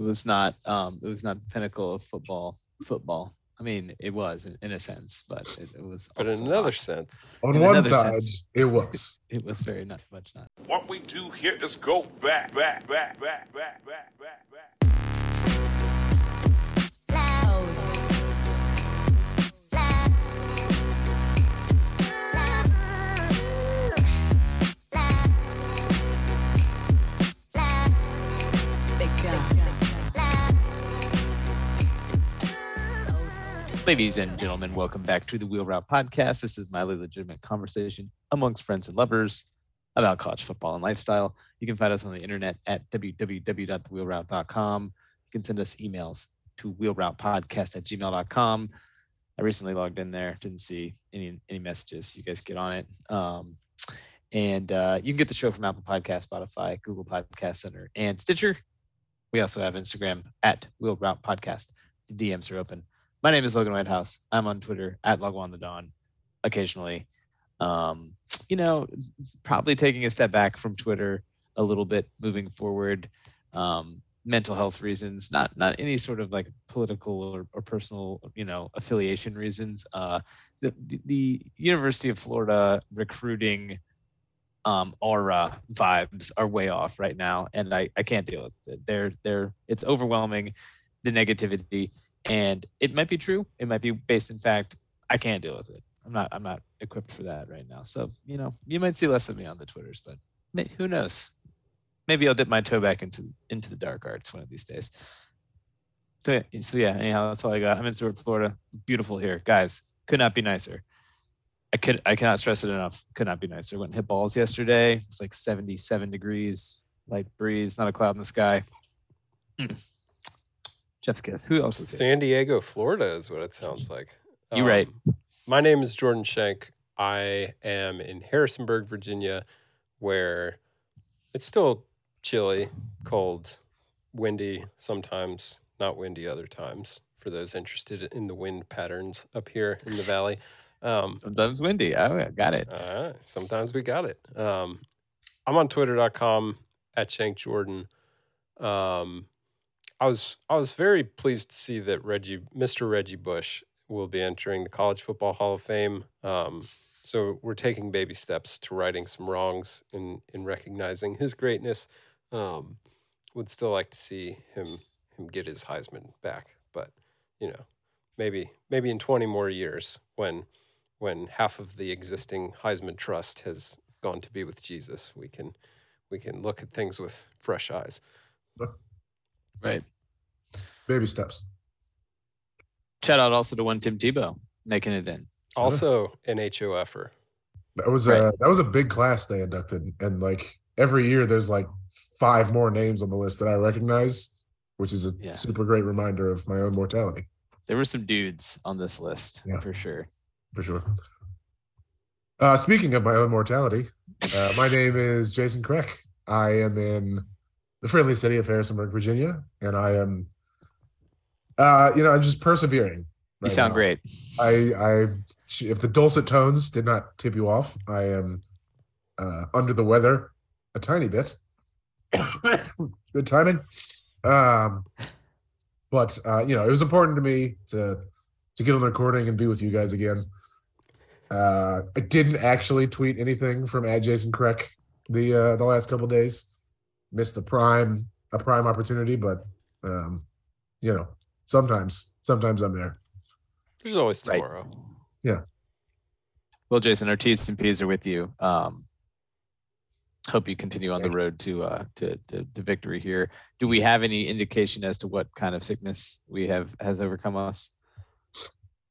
it was not um, it was not the pinnacle of football. Football. I mean, it was in, in a sense, but it, it was. But in another not. sense, On In one side, sense. it was. it was very not much not. What we do here is go back, back, back, back, back, back, back, back. Ladies and gentlemen, welcome back to the Wheel Route Podcast. This is my legitimate conversation amongst friends and lovers about college football and lifestyle. You can find us on the internet at www.thewheelroute.com. You can send us emails to wheelroutepodcast at gmail.com. I recently logged in there, didn't see any any messages. You guys get on it. Um, and uh, you can get the show from Apple Podcast, Spotify, Google Podcast Center, and Stitcher. We also have Instagram at Wheel Route Podcast. The DMs are open. My name is Logan Whitehouse. I'm on Twitter at Logwan the Dawn occasionally. Um, you know, probably taking a step back from Twitter a little bit moving forward. Um, mental health reasons, not not any sort of like political or, or personal, you know, affiliation reasons. Uh, the, the the University of Florida recruiting um, aura vibes are way off right now, and I, I can't deal with it. They're they're it's overwhelming, the negativity, and it might be true. It might be based in fact. I can't deal with it. I'm not I'm not equipped for that right now. So you know you might see less of me on the twitters, but who knows? Maybe I'll dip my toe back into into the dark arts one of these days. So yeah, so yeah anyhow, that's all I got. I'm in Stuart, Florida. Beautiful here, guys. Could not be nicer. I could I cannot stress it enough. Could not be nicer. Went and hit balls yesterday. It's like 77 degrees, light breeze, not a cloud in the sky. Chef's kiss. Who else is here? San Diego, Florida is what it sounds like. You're right. My name is Jordan Shank. I am in Harrisonburg, Virginia, where it's still chilly, cold, windy sometimes, not windy other times. For those interested in the wind patterns up here in the valley, um, Sometimes windy. Oh, yeah, got it. right. Sometimes we got it. Um, I'm on twitter.com at Shank Jordan. Um, I was I was very pleased to see that Reggie, Mr. Reggie Bush, will be entering the College Football Hall of Fame. Um, so we're taking baby steps to righting some wrongs in in recognizing his greatness. Um, would still like to see him him get his Heisman back, but you know, maybe maybe in 20 more years when when half of the existing Heisman trust has gone to be with Jesus, we can we can look at things with fresh eyes. Right. Baby steps. Shout out also to one Tim Tebow making it in. Also, an HOFer. That was Right. a that was a big class they inducted, and like every year, there's like five more names on the list that I recognize, which is a Yeah. super great reminder of my own mortality There were some dudes on this list Yeah. for sure. for sure. Uh, speaking of my own mortality, uh, my name is Jason Kreck. I am in the friendly city of Harrisonburg, Virginia, and I am, uh, you know, I'm just persevering. You sound now. great. I, I, if the dulcet tones did not tip you off, I am uh, under the weather a tiny bit. Good timing. Um, but uh, you know, it was important to me to to get on the recording and be with you guys again. Uh, I didn't actually tweet anything from at Jason Kreck the uh, the last couple days. Missed the prime a prime opportunity, but um, you know, sometimes sometimes I'm there. There's always Right. Yeah. Well, Jason, our T's and P's are with you. Um, hope you continue on the Thank you. road to, uh, to to to victory here. Do we have any indication as to what kind of sickness we have has overcome us?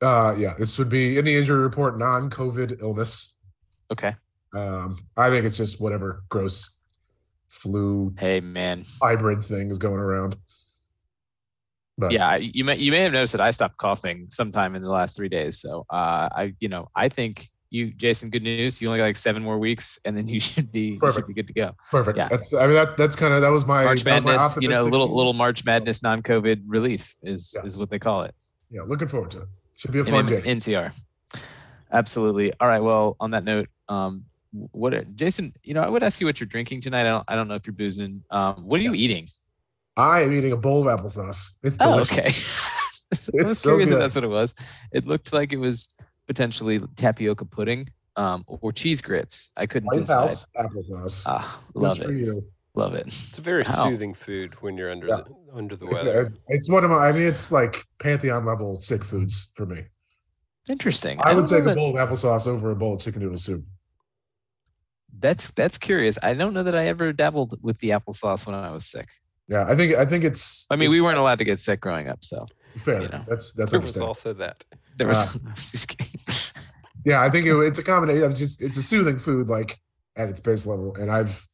Uh, yeah, this would be in the injury report non-COVID illness. Okay. Um, I think it's just whatever gross flu Hey, man. hybrid thing is going around. But Yeah, you may you may have noticed that I stopped coughing sometime in the last three days. So uh, I, you know, I think you, Jason, good news. You only got like seven more weeks, and then you should be you should be good to go. perfect. yeah. That's I mean that that's kind of that was my March was my Madness, you know, little little March Madness non-COVID relief is Yeah. is what they call it. Yeah, looking forward to it. Should be a fun N- day. NCR. Absolutely. All right. Well, on that note, um, what Jason, you know, I would ask you what you're drinking tonight. I don't, I don't know if you're boozing. Um, what are you eating? I am eating a bowl of applesauce. It's delicious. Oh, delicious. okay. I was so curious if good. that's what it was. It looked like it was potentially tapioca pudding um, or cheese grits. I couldn't White decide. House applesauce. Ah, love for it. Love it. It's a very Wow. soothing food when you're under Yeah. the under the It's, weather. it's one of my. I mean, it's like pantheon level sick foods for me. Interesting. I would don't take a that- bowl of applesauce over a bowl of chicken noodle soup. That's that's curious. I don't know that I ever dabbled with the applesauce when I was sick. Yeah, I think I think it's. I mean, we weren't allowed to get sick growing up, so fair. you know. That's that's there was also that. there was. Ah. just kidding. Yeah, I think it, it's a combination of just it's a soothing food, like at its base level. And I've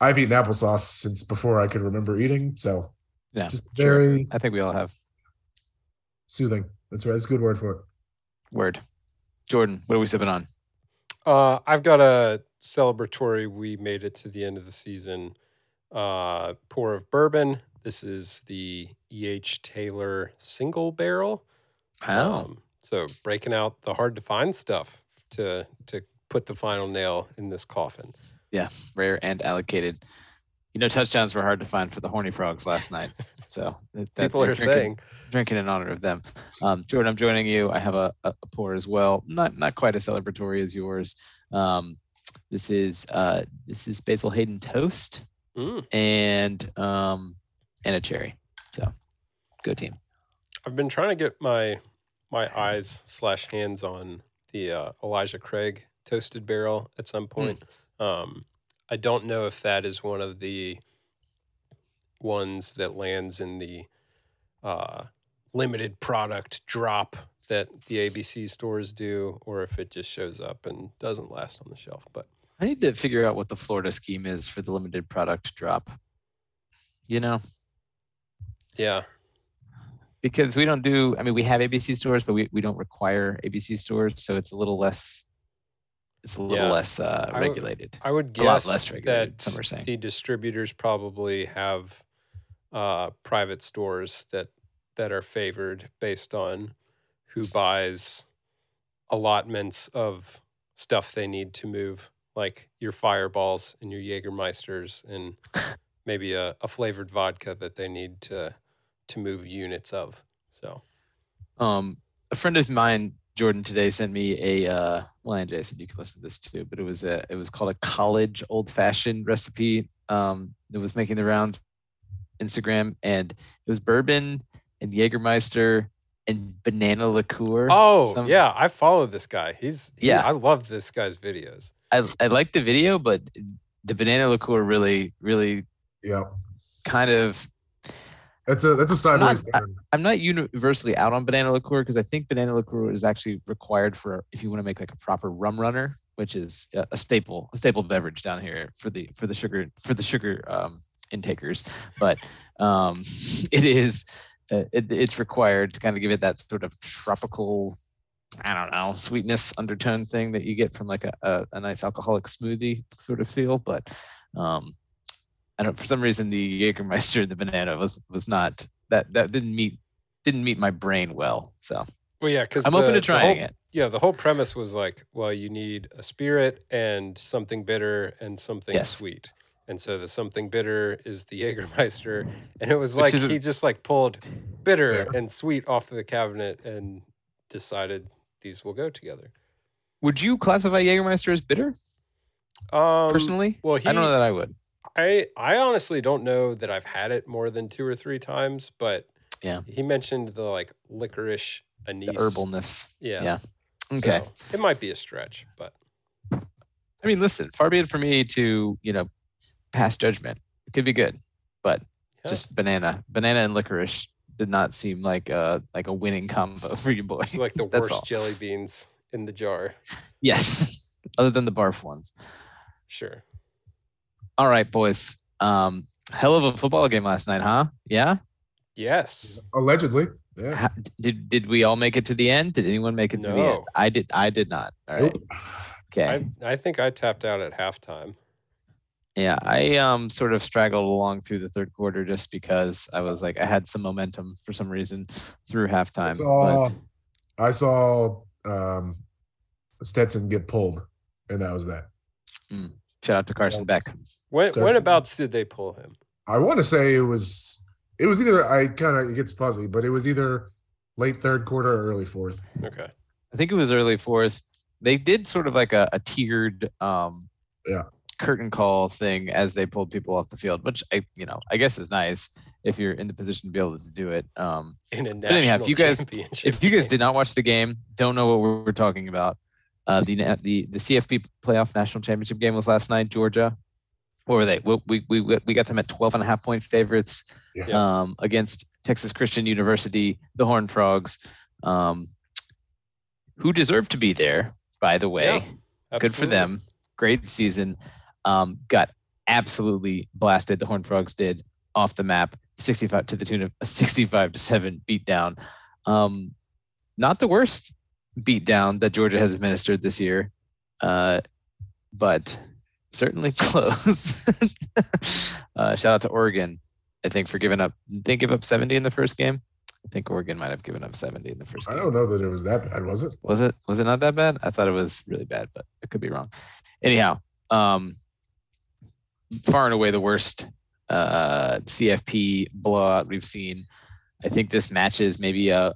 I've eaten applesauce since before I could remember eating, so Yeah, just sure. very I think we all have. soothing. That's right. That's a good word for it. Word. Jordan, what are we sipping on? Uh, I've got a celebratory. We made it to the end of the season. Uh, pour of bourbon. This is the E.H. Taylor single barrel. Oh, Um, so breaking out the hard to find stuff to to put the final nail in this coffin. Yeah, rare and allocated. You know, touchdowns were hard to find for the Horny Frogs last night. So that, People are drinking- saying drinking in honor of them. Um, Jordan, I'm joining you. I have a, a, a pour as well. Not not quite as celebratory as yours. Um, this is uh, this is Basil Hayden toast mm, and um, and a cherry. So go team. I've been trying to get my my eyes slash hands on the uh, Elijah Craig toasted barrel at some point. Um, I don't know if that is one of the ones that lands in the uh, limited product drop that the ABC stores do, or if it just shows up and doesn't last on the shelf. But I need to figure out what the Florida scheme is for the limited product drop. You know, yeah, because we don't do. I mean, we have ABC stores, but we, we don't require ABC stores, so it's a little less. It's a little Yeah. less uh, I would- regulated. I would A lot guess less regulated, that some are saying. the distributors probably have uh, private stores that that are favored based on who buys allotments of stuff they need to move, like your fireballs and your Jägermeisters, and maybe a, a flavored vodka that they need to to move units of. So Um, a friend of mine, Jordan, today sent me a uh, well, and Jason, you can listen to this too, but it was a it was called a college old fashioned recipe. Um, it was making the rounds Instagram, and it was bourbon and Jägermeister and banana liqueur. Oh Some- yeah, I follow this guy. He's he- Yeah. I love this guy's videos. I I like the video, but the banana liqueur really really Yeah, kind of that's a that's a sideways I- turn. I'm not universally out on banana liqueur because I think banana liqueur is actually required for if you want to make like a proper rum runner, which is a, a staple, a staple beverage down here for the for the sugar for the sugar um, intakers. But um, it is it, it's required to kind of give it that sort of tropical, I don't know, sweetness undertone thing that you get from like a, a, a nice alcoholic smoothie sort of feel. But um, I don't for some reason the Jägermeister the banana was was not that that didn't meet didn't meet my brain well. So Well, yeah, because I'm open to trying it. Yeah, the whole premise was like, well, you need a spirit and something bitter and something Yes. sweet. And so the something bitter is the Jägermeister. And it was like is- he just like pulled bitter and sweet off of the cabinet and decided these will go together. Would you classify Jägermeister as bitter Um, personally? well, I don't know that I would. I I honestly don't know that I've had it more than two or three times, but Yeah. he mentioned the like licorice anise. The herbalness. Yeah. yeah. Okay. so it might be a stretch, but I mean, listen, far be it for me to, you know, pass judgment. It could be good, but Yeah. just banana, banana and licorice did not seem like a like a winning combo for you boy. like the That's worst all. jelly beans in the jar. Yes, other than the barf ones. Sure. All right, boys. Um, hell of a football game last night, huh? Yeah. Yes. Allegedly, yeah. Ha- Did did we all make it to the end? Did anyone make it to the end? No. I did. I did not. All right. Nope. Okay. I I think I tapped out at halftime. Yeah, I um sort of straggled along through the third quarter just because I was like I had some momentum for some reason through I halftime. saw, But I saw um, Stetson get pulled, and that was that. shout out to Carson Beck. When So- whenabouts did they pull him? I want to say it was it was either I kind of it gets fuzzy, but it was either late third quarter or early fourth. Okay. I think it was early fourth. They did sort of like a, a tiered um Yeah. Curtain call thing as they pulled people off the field, which I you know, I guess is nice if you're in the position to be able to do it. Um In a anyhow, if national you guys- if you guys game. did not watch the game, don't know what we're, we're talking about. Uh, the the the CFP playoff national championship game was last night. Georgia, what were they? We we we, we got them at 12 and a half point favorites Yeah. um, against Texas Christian University, the Horned Frogs, um, who deserve to be there. By the way, Yeah, good for them. Great season. Um, got absolutely blasted. The Horned Frogs did off the map, 65 to the tune of a 65 to seven beatdown. Um, not the worst beatdown that Georgia has administered this year, uh, but certainly close. uh, shout out to Oregon, I think, for giving up. Did they give up 70 in the first game? I think Oregon might have given up 70 in the first I game. don't know that it was that bad, was it? Was it was it not that bad? I thought it was really bad, but I could be wrong. Anyhow, um, far and away the worst uh, CFP blowout we've seen. I think this matches maybe a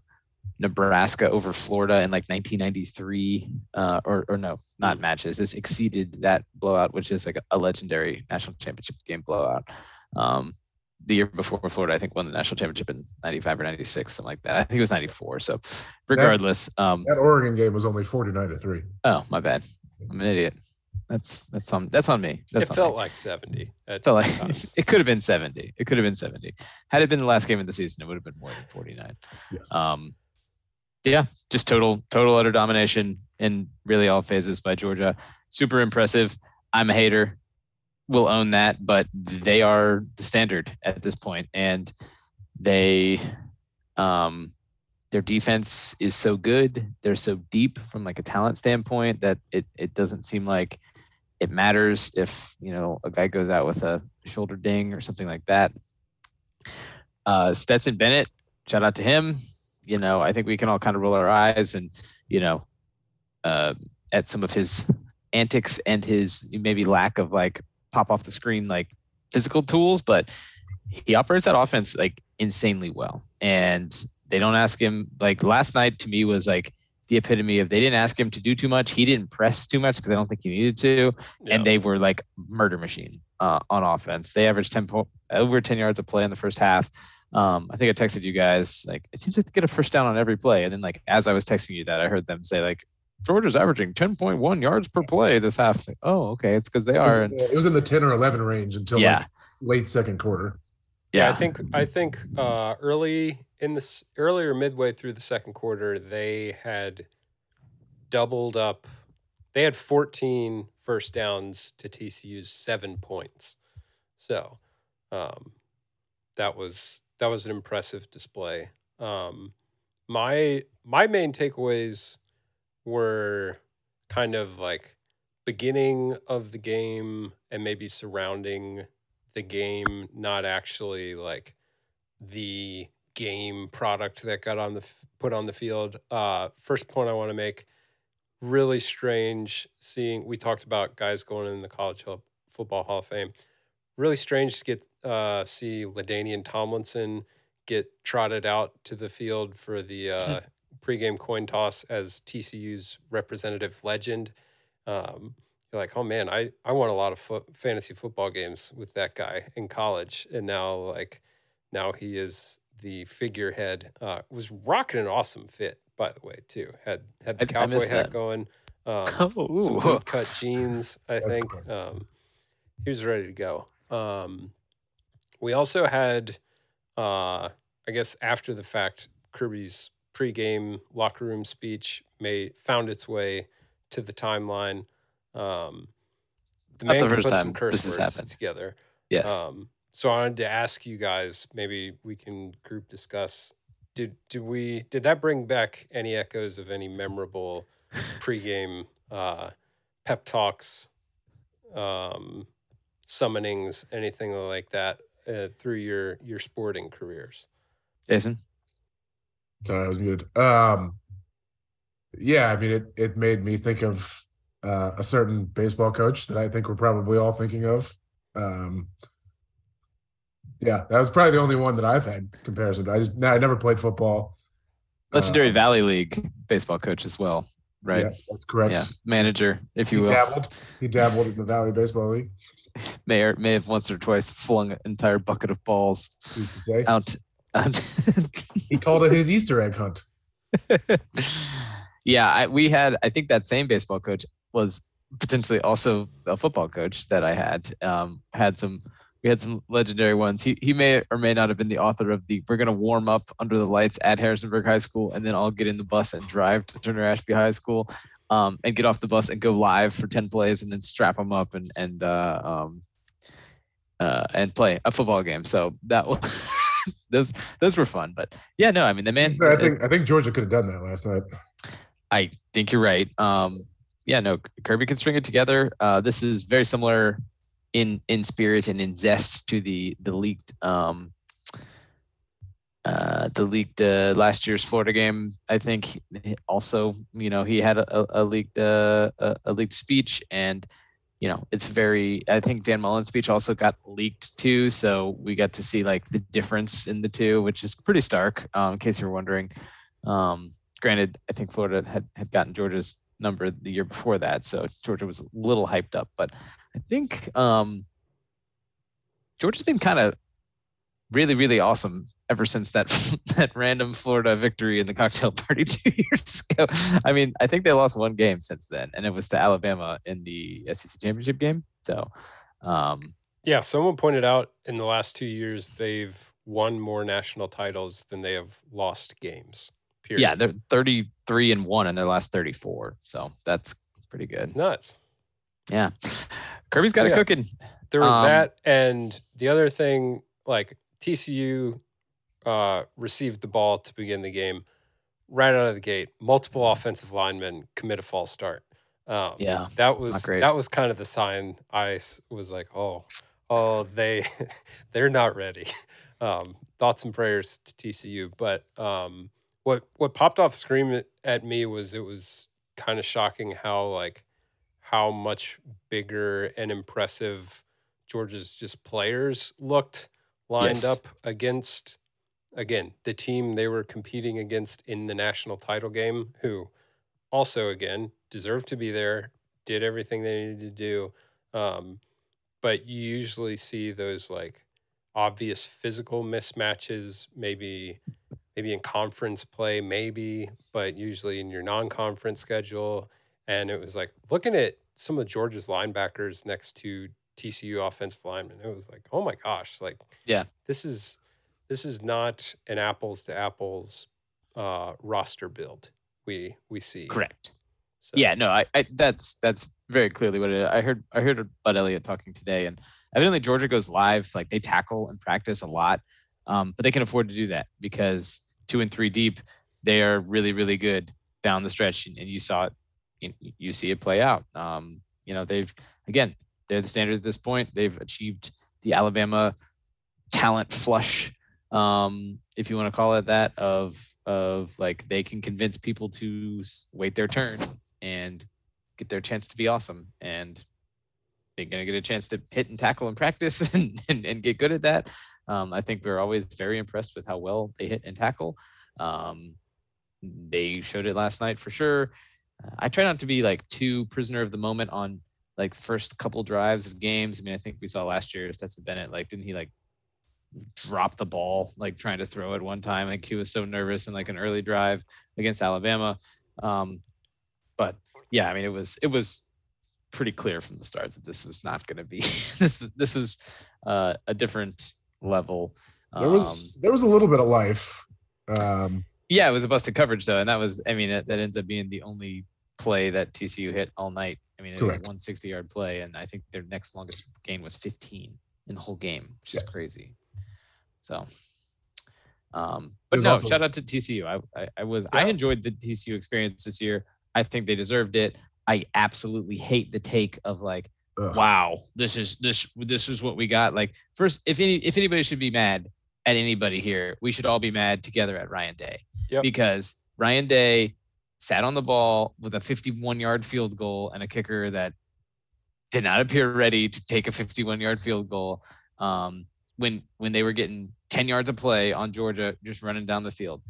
Nebraska over Florida in like 1993, uh, or or no, not matches. This exceeded that blowout, which is like a legendary national championship game blowout. Um, the year before Florida, I think won the national championship in 95 or 96, something like that. I think it was 94. So regardless, um, That Oregon game was only 49 to 3. Oh, my bad. I'm an idiot. That's that's on that's on me. That's it on felt me. like 70. It felt like times. it could have been 70. It could have been 70. Had it been the last game of the season, it would have been more than 49. Yes. Um, yeah, just total total utter domination in really all phases by Georgia. Super impressive. I'm a hater. We'll own that, but they are the standard at this point, and they, um, their defense is so good. They're so deep from like a talent standpoint that it it doesn't seem like it matters if you know a guy goes out with a shoulder ding or something like that. Uh, Stetson Bennett, shout out to him. You know, I think we can all kind of roll our eyes and you know uh, at some of his antics and his maybe lack of like pop off the screen like physical tools, but he operates that offense like insanely well. And they don't ask him like last night to me was like the epitome of they didn't ask him to do too much. He didn't press too much because I don't think he needed to Yeah. and they were like murder machine uh, on offense. They averaged 10 po- over 10 yards a play in the first half. Um, I think I texted you guys like it seems like they get a first down on every play, and then like as I was texting you that, I heard them say like Georgia's averaging 10.1 yards per play this half. It's like, oh, okay, it's because they It was, are. And, it was in the 10 or 11 range until yeah, like late second quarter. Yeah, yeah, I think I think uh, early in this earlier midway through the second quarter, they had doubled up. They had 14 first downs to TCU's seven points. So um, that was that was an impressive display. Um, my my main takeaways were kind of like beginning of the game and maybe surrounding the game, not actually like the game product that got on the put on the field. Uh, first point I want to make: really strange seeing. We talked about guys going in the college football Hall of Fame. Really strange to get uh, see LaDainian Tomlinson get trotted out to the field for the uh, pregame coin toss as TCU's representative legend. Um, you're like, oh man, I, I won a lot of fo- fantasy football games with that guy in college, and now like now he is the figurehead. Uh, was rocking an awesome fit, by the way, too. Had had the I- I cowboy missed hat that. going, um, Oh, some cut jeans. I That's think correct. um, he was ready to go. Um, we also had, uh, I guess, after the fact, Kirby's pregame locker room speech may found its way to the timeline. Um, the Not the man can first put some time curse this has happened. together. yes. Um, so I wanted to ask you guys, maybe we can group discuss. Did did we did that bring back any echoes of any memorable pregame uh, pep talks, um, summonings, anything like that uh, through your your sporting careers? Jason. Sorry, I was muted. Um, yeah, I mean, it it made me think of uh, a certain baseball coach that I think we're probably all thinking of. Um, Yeah, that was probably the only one that I've had comparison. to. I just, I never played football. Legendary Uh, Valley League baseball coach as well, right? Yeah, that's correct. Yeah, manager, if He you will. dabbled. He dabbled in the Valley Baseball League. May or may have once or twice flung an entire bucket of balls who's to say. out. out. He called it his Easter egg hunt. yeah, I, we had. I think that same baseball coach was potentially also a football coach that I had. Um, had some. We had some legendary ones. He he may or may not have been the author of the. We're gonna warm up under the lights at Harrisonburg High School, and then I'll get in the bus and drive to Turner Ashby High School, um, and get off the bus and go live for ten plays, and then strap them up and and uh, um, uh, and play a football game. So that was those those were fun. But yeah, no, I mean the man. I think I think Georgia could have done that last night. I think you're right. Um, yeah, no, Kirby can string it together. Uh, this is very similar in in spirit and in zest to the the leaked um, uh, the leaked uh, last year's Florida game. I think also, you know, he had a, a leaked uh, a, a leaked speech, and you know, it's very. I think Dan Mullen's speech also got leaked too, so we got to see like the difference in the two, which is pretty stark. Um, in case you're wondering. Um, granted, I think Florida had, had gotten Georgia's number the year before that, so Georgia was a little hyped up. But I think um, Georgia's been kind of really, really awesome ever since that that random Florida victory in the cocktail party two years ago. I mean, I think they lost one game since then, and it was to Alabama in the SEC championship game. So, um, Yeah, someone pointed out in the last two years they've won more national titles than they have lost games. Period. yeah, they're 33 and one in their last 34. So that's pretty good. it's nuts. Yeah, Kirby's got So, it yeah. cooking. There was Um, that, and the other thing, like TCU uh, received the ball to begin the game right out of the gate. Multiple offensive linemen commit a false start. Um, Yeah, that was great. that was kind of the sign. I was like, oh, oh, they they're not ready. Um, thoughts and prayers to TCU. But um, what what popped off screen at, at me was it was kind of shocking how like how much bigger and impressive Georgia's just players looked lined Yes. up against again the team they were competing against in the national title game who also again deserved to be there did everything they needed to do um, but you usually see those like obvious physical mismatches maybe maybe in conference play maybe but usually in your non-conference schedule and it was like looking at some of georgia's linebackers next to tcu offensive linemen it was like oh my gosh like Yeah. this is this is not an apples to apples uh roster build we we see correct. so, Yeah, no, I, I that's that's very clearly what it is. I heard I heard Bud Elliott talking today, and evidently Georgia goes live. Like they tackle and practice a lot, um, but they can afford to do that because two and three deep, they are really really good down the stretch, and, and you saw it. You, see it play out. Um, you know they've again they're the standard at this point. They've achieved the Alabama talent flush um, if you want to call it that, of of like they can convince people to wait their turn and get their chance to be awesome, and they're gonna get a chance to hit and tackle in practice and and, and get good at that. Um, I think we're always very impressed with how well they hit and tackle. Um, they showed it last night for sure. I try not to be like too prisoner of the moment on like first couple drives of games. I mean, I think we saw last year Stetson Bennett, like, didn't he like drop the ball, like trying to throw it one time? Like he was so nervous in like an early drive against Alabama. Um, but yeah, I mean, it was it was pretty clear from the start that this was not going to be this. This was uh, a different level. There was there was a little bit of life. Um, Yeah, it was a busted coverage though, and that was I mean that, that ends up being the only play that TCU hit all night. I mean, it was a 160 yard play, and I think their next longest gain was 15 in the whole game, which is crazy. So, um, but There's no, also- shout out to TCU. I I, I was I enjoyed the TCU experience this year. I think they deserved it. I absolutely hate the take of like ugh. wow this is this this is what we got like first if any if anybody should be mad at anybody here we should all be mad together at ryan day Yep. because ryan day sat on the ball with a 51 yard field goal and a kicker that did not appear ready to take a 51 yard field goal um, when when they were getting 10 yards of play on Georgia, just running down the field.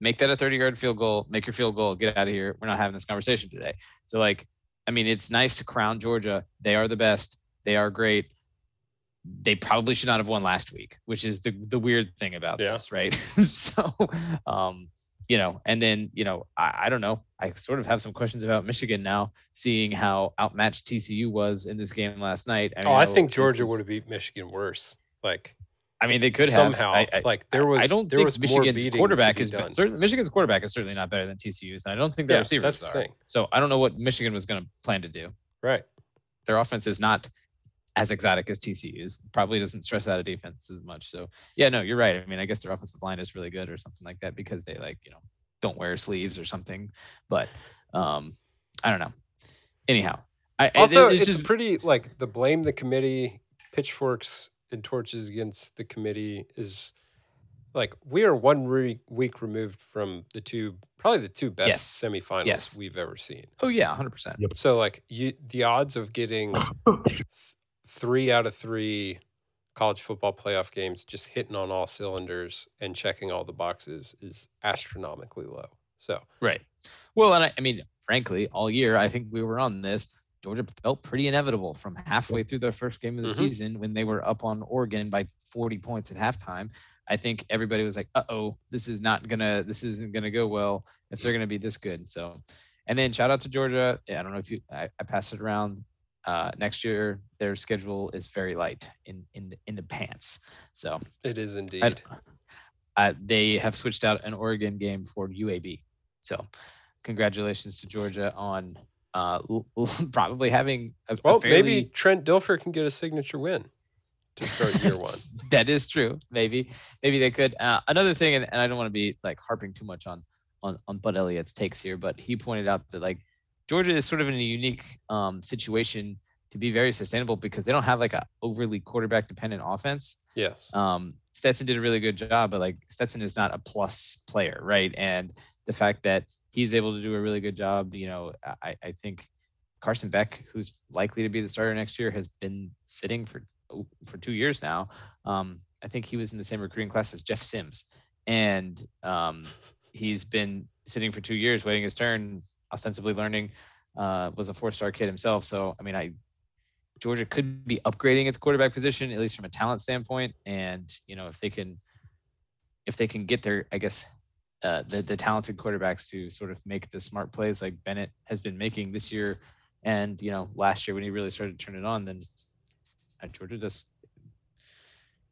Make that a 30 yard field goal, make your field goal, get out of here. We're not having this conversation today. So, like, I mean, it's nice to crown Georgia. They are the best, they are great. They probably should not have won last week, which is the, the weird thing about Yeah. this, right? so, um, you know, and then, you know, I, I don't know. I sort of have some questions about Michigan now, seeing how outmatched TCU was in this game last night. oh, I know think Georgia is- would have beat Michigan worse. Like I mean, they could have somehow. I, I, like there was. I don't there think was Michigan's quarterback is done. certainly Michigan's quarterback is certainly not better than TCU's, and I don't think their Yeah, receivers the are. So I don't know what Michigan was going to plan to do. right. Their offense is not as exotic as TCU's. Probably doesn't stress out a defense as much. So yeah, no, you're right. I mean, I guess their offensive line is really good or something like that because they like you know don't wear sleeves or something. But um, I don't know. Anyhow, I it- Also, it's it's, just pretty like the blame the committee, pitchforks and torches against the committee is like we are one re- week removed from the two, probably the two best Yes. semifinals Yes. we've ever seen. oh yeah, hundred percent. So like you, the odds of getting th- three out of three college football playoff games just hitting on all cylinders and checking all the boxes is astronomically low. So Right. Well, and I, I mean, frankly, all year I think we were on this. Georgia felt pretty inevitable from halfway through their first game of the Mhm. season when they were up on Oregon by 40 points at halftime. I think everybody was like, "Uh oh, this is not gonna, this isn't gonna go well if they're gonna be this good." So, and then shout out to Georgia. I don't know if you, I, I passed it around. Uh, next year, their schedule is very light in in the, in the pants. So it is indeed. I, uh, they have switched out an Oregon game for UAB. So, congratulations to Georgia on uh, probably having a, a well, fairly, maybe Trent Dilfer can get a signature win to start year one. that is true. Maybe, maybe they could. Uh, another thing, and, and I don't want to be like harping too much on on on Bud Elliott's takes here, but he pointed out that like Georgia is sort of in a unique um, situation to be very sustainable because they don't have like a overly quarterback dependent offense. Yes. um, Stetson did a really good job, but like Stetson is not a plus player, right? And the fact that he's able to do a really good job, you know, I, I think Carson Beck, who's likely to be the starter next year, has been sitting for for two years now. Um, I think he was in the same recruiting class as Jeff Sims, and um, he's been sitting for two years, waiting his turn, ostensibly learning. Uh, was a four-star kid himself, so I mean, I Georgia could be upgrading at the quarterback position, at least from a talent standpoint. And you know, if they can, if they can get their, I guess, uh, the the talented quarterbacks to sort of make the smart plays like Bennett has been making this year, and you know, last year when he really started to turn it on, then uh, Georgia just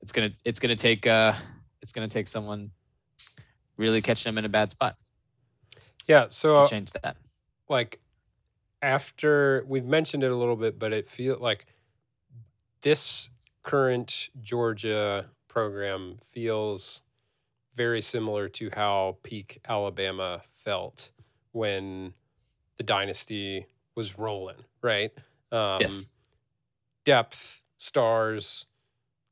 it's gonna it's gonna take uh it's gonna take someone really catching them in a bad spot Yeah. So to uh, change that. like after we've mentioned it a little bit, but it feel like this current Georgia program feels very similar to how peak Alabama felt when the dynasty was rolling, right? Um, yes. depth, stars,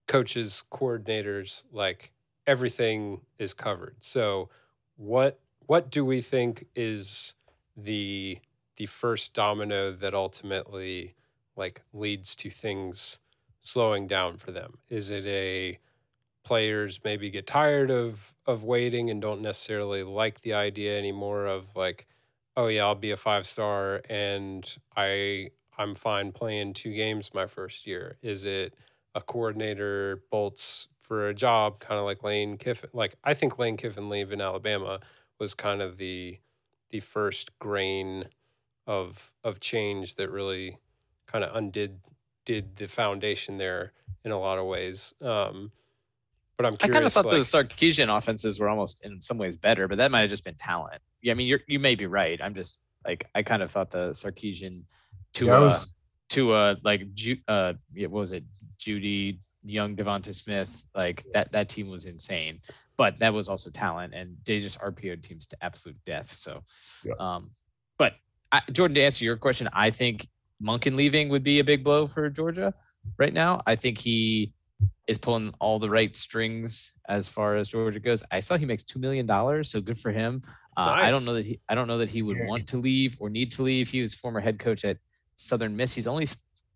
coaches, coordinators, like everything is covered. So what what do we think is the the first domino that ultimately like leads to things slowing down for them? Is it a players maybe get tired of of waiting and don't necessarily like the idea anymore of like oh yeah I'll be a five star and I I'm fine playing two games my first year is it a coordinator bolts for a job kind of like Lane Kiffin like I think Lane Kiffin leaving Alabama was kind of the the first grain of of change that really kind of undid did the foundation there in a lot of ways um but I'm I curious kind of thought like, the Sarkisian offenses were almost in some ways better, but that might have just been talent. Yeah, I mean, you're, you may be right. I'm just like I kind of thought the Sarkisian to Yeah, I uh, was to uh like Ju- uh yeah, what was it Judy Young Devonta Smith like that that team was insane, but that was also talent and they just RPO'd teams to absolute death. So, Yeah. um, but I, Jordan, to answer your question, I think Monken leaving would be a big blow for Georgia right now. I think he is pulling all the right strings as far as Georgia goes. I saw he makes two million dollars, so good for him. Uh, I don't know that he I don't know that he would Yeah. want to leave or need to leave. He was former head coach at Southern Miss. He's only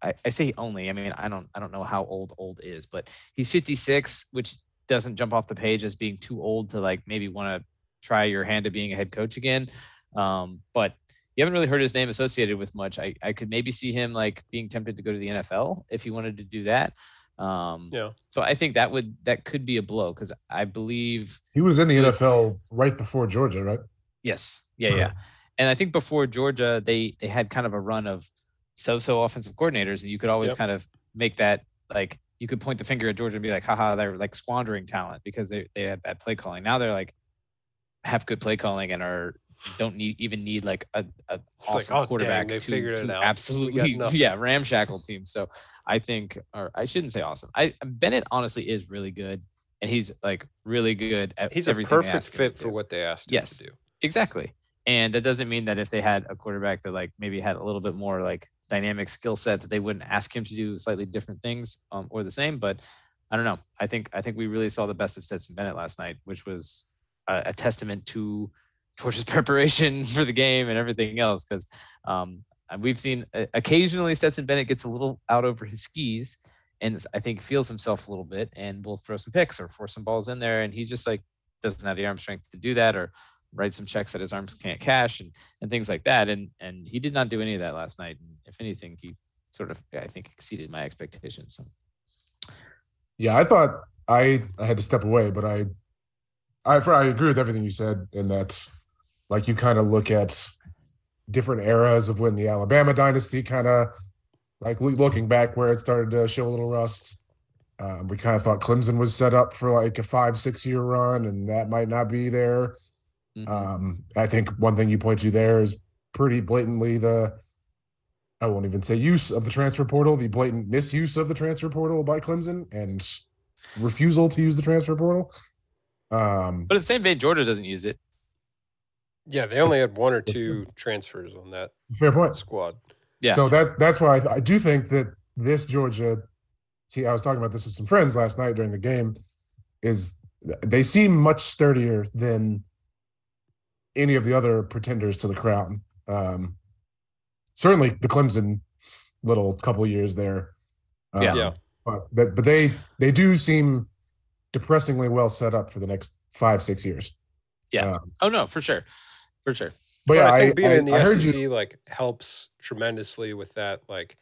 I, I say only. I mean, I don't I don't know how old old is, but he's 56, which doesn't jump off the page as being too old to like maybe want to try your hand at being a head coach again. Um, but you haven't really heard his name associated with much. I, I could maybe see him like being tempted to go to the NFL if he wanted to do that. Um, Yeah. so I think that would that could be a blow because I believe He was in the was- NFL right before Georgia, right? yes, yeah, Right. yeah. And I think before Georgia, they they had kind of a run of so-so offensive coordinators, and you could always Yep. kind of make that like you could point the finger at Georgia and be like, haha, they're like squandering talent because they they had bad play calling. Now they're like have good play calling and are don't need even need like a, a like, awesome "Oh, quarterback they to, to out. Absolutely yeah ramshackle team. So I think, or I shouldn't say awesome. I Bennett honestly is really good, and he's like really good at He's a everything they perfect fit for what they asked him Yes. to do. Exactly. And that doesn't mean that if they had a quarterback that like maybe had a little bit more like dynamic skill set that they wouldn't ask him to do slightly different things um, or the same. But I don't know. I think I think we really saw the best of Stetson Bennett last night, which was a, a testament to Georgia's preparation for the game and everything else. Because um, we've seen uh, occasionally Stetson Bennett gets a little out over his skis and I think feels himself a little bit and will throw some picks or force some balls in there. And he just like doesn't have the arm strength to do that or write some checks that his arms can't cash and, and things like that. And and he did not do any of that last night. And if anything, he sort of I think exceeded my expectations. Yeah, I thought I I had to step away, but I I I agree with everything you said, and that's like you kind of look at different eras of when the Alabama dynasty kind of like looking back where it started to show a little rust. Um, we kind of thought Clemson was set up for like a five six year run, and that might not be there. mhm. Um, I think one thing you point to there is pretty blatantly the I won't even say use of the transfer portal, the blatant misuse of the transfer portal by Clemson and refusal to use the transfer portal. Um, but in the same vein, Georgia doesn't use it. Yeah, they only had one or two transfers on that fair point. squad. Yeah. So that that's why I, I do think that this Georgia team. I was talking about this with some friends last night during the game. Is they seem much sturdier than any of the other pretenders to the crown. Um, certainly the Clemson little couple years there. Yeah. Um, Yeah. But, but but they they do seem depressingly well set up for the next five six years. Yeah. Um, Oh no, for sure, for sure. but But yeah, I think I, being I, in the I heard SEC you. like helps tremendously with that, like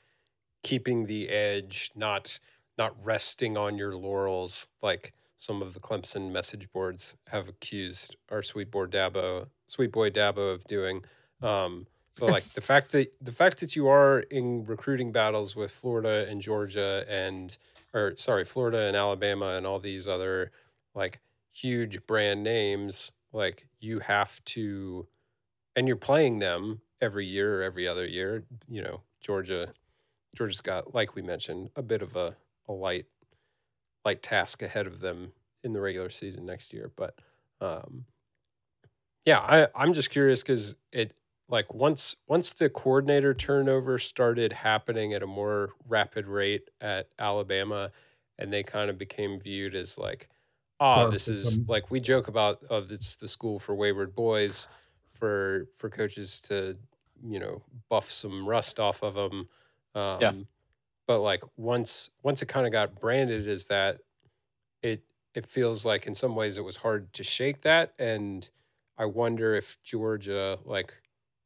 keeping the edge, not not resting on your laurels, like some of the Clemson message boards have accused our sweet boy Dabo, sweet boy Dabo of doing. Um, but like the fact that the fact that you are in recruiting battles with Florida and Georgia and or sorry, Florida and Alabama and all these other like huge brand names, like you have to and you're playing them every year or every other year. You know, Georgia, Georgia's got, like we mentioned, a bit of a, a light, light task ahead of them in the regular season next year. But um, yeah, I, I'm just curious because it like once once the coordinator turnover started happening at a more rapid rate at Alabama, and they kind of became viewed as like, ah, Farm this is like we joke about, oh, it's the school for wayward boys for for coaches to you know buff some rust off of them. Um, But like once once it kind of got branded as that, it it feels like in some ways it was hard to shake that, and I wonder if Georgia like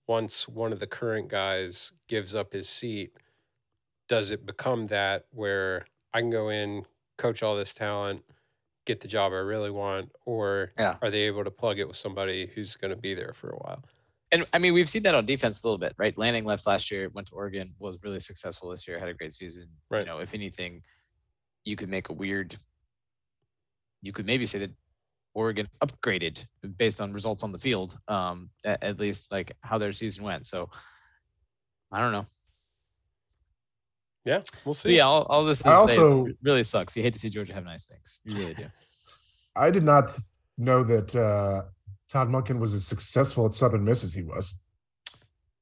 once one of the current guys gives up his seat, does it become that where I can go in, coach all this talent, get the job I really want, or Yeah. are they able to plug it with somebody who's going to be there for a while? And I mean, we've seen that on defense a little bit, right? Lanning left last year, went to Oregon, was really successful this year, had a great season. Right. You know, if anything, you could make a weird. You could maybe say that Oregon upgraded based on results on the field, um, at, at least like how their season went. So I don't know. Yeah, we'll So see. yeah, all, all this is I also- it really sucks. You hate to see Georgia have nice things. You really do. I did not know that uh, Todd Monken was as successful at Southern Miss as he was.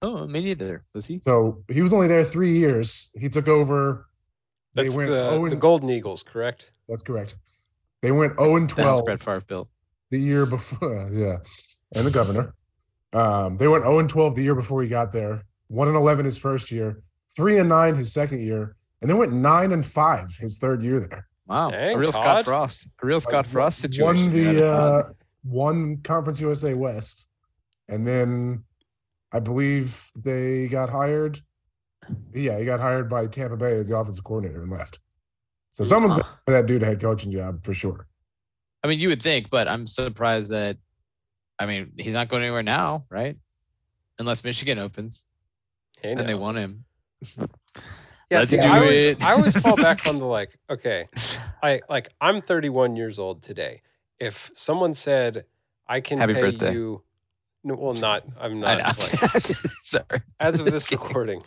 Oh, me neither. Was he? So he was only there three years. He took over. They went the, 0 the Golden Eagles, correct? That's correct. They went 0 and The house 12 Brett Favre built. the year before. Yeah, and the governor. Um, they went 0 and 12 the year before he got there. One and 11 his first year. three and nine his second year, and then went nine and five his third year there. Wow, Dang, a real Scott Frost, a real Scott Like, Frost situation. Won the at uh, Todd. won Conference USA West, and then I believe they got hired. Yeah, he got hired by Tampa Bay as the offensive coordinator and left. So someone's Huh. going to that dude a head coaching job for sure. I mean, you would think, but I'm surprised that. I mean, he's not going anywhere now, right? Unless Michigan opens, Hey, and they want him. Yeah, Let's see, do I always, it. I always fall back on the like, okay, I like I'm 31 years old today. If someone said I can Happy pay birthday. you, no, well, not I'm not. Like, Sorry. as of this recording,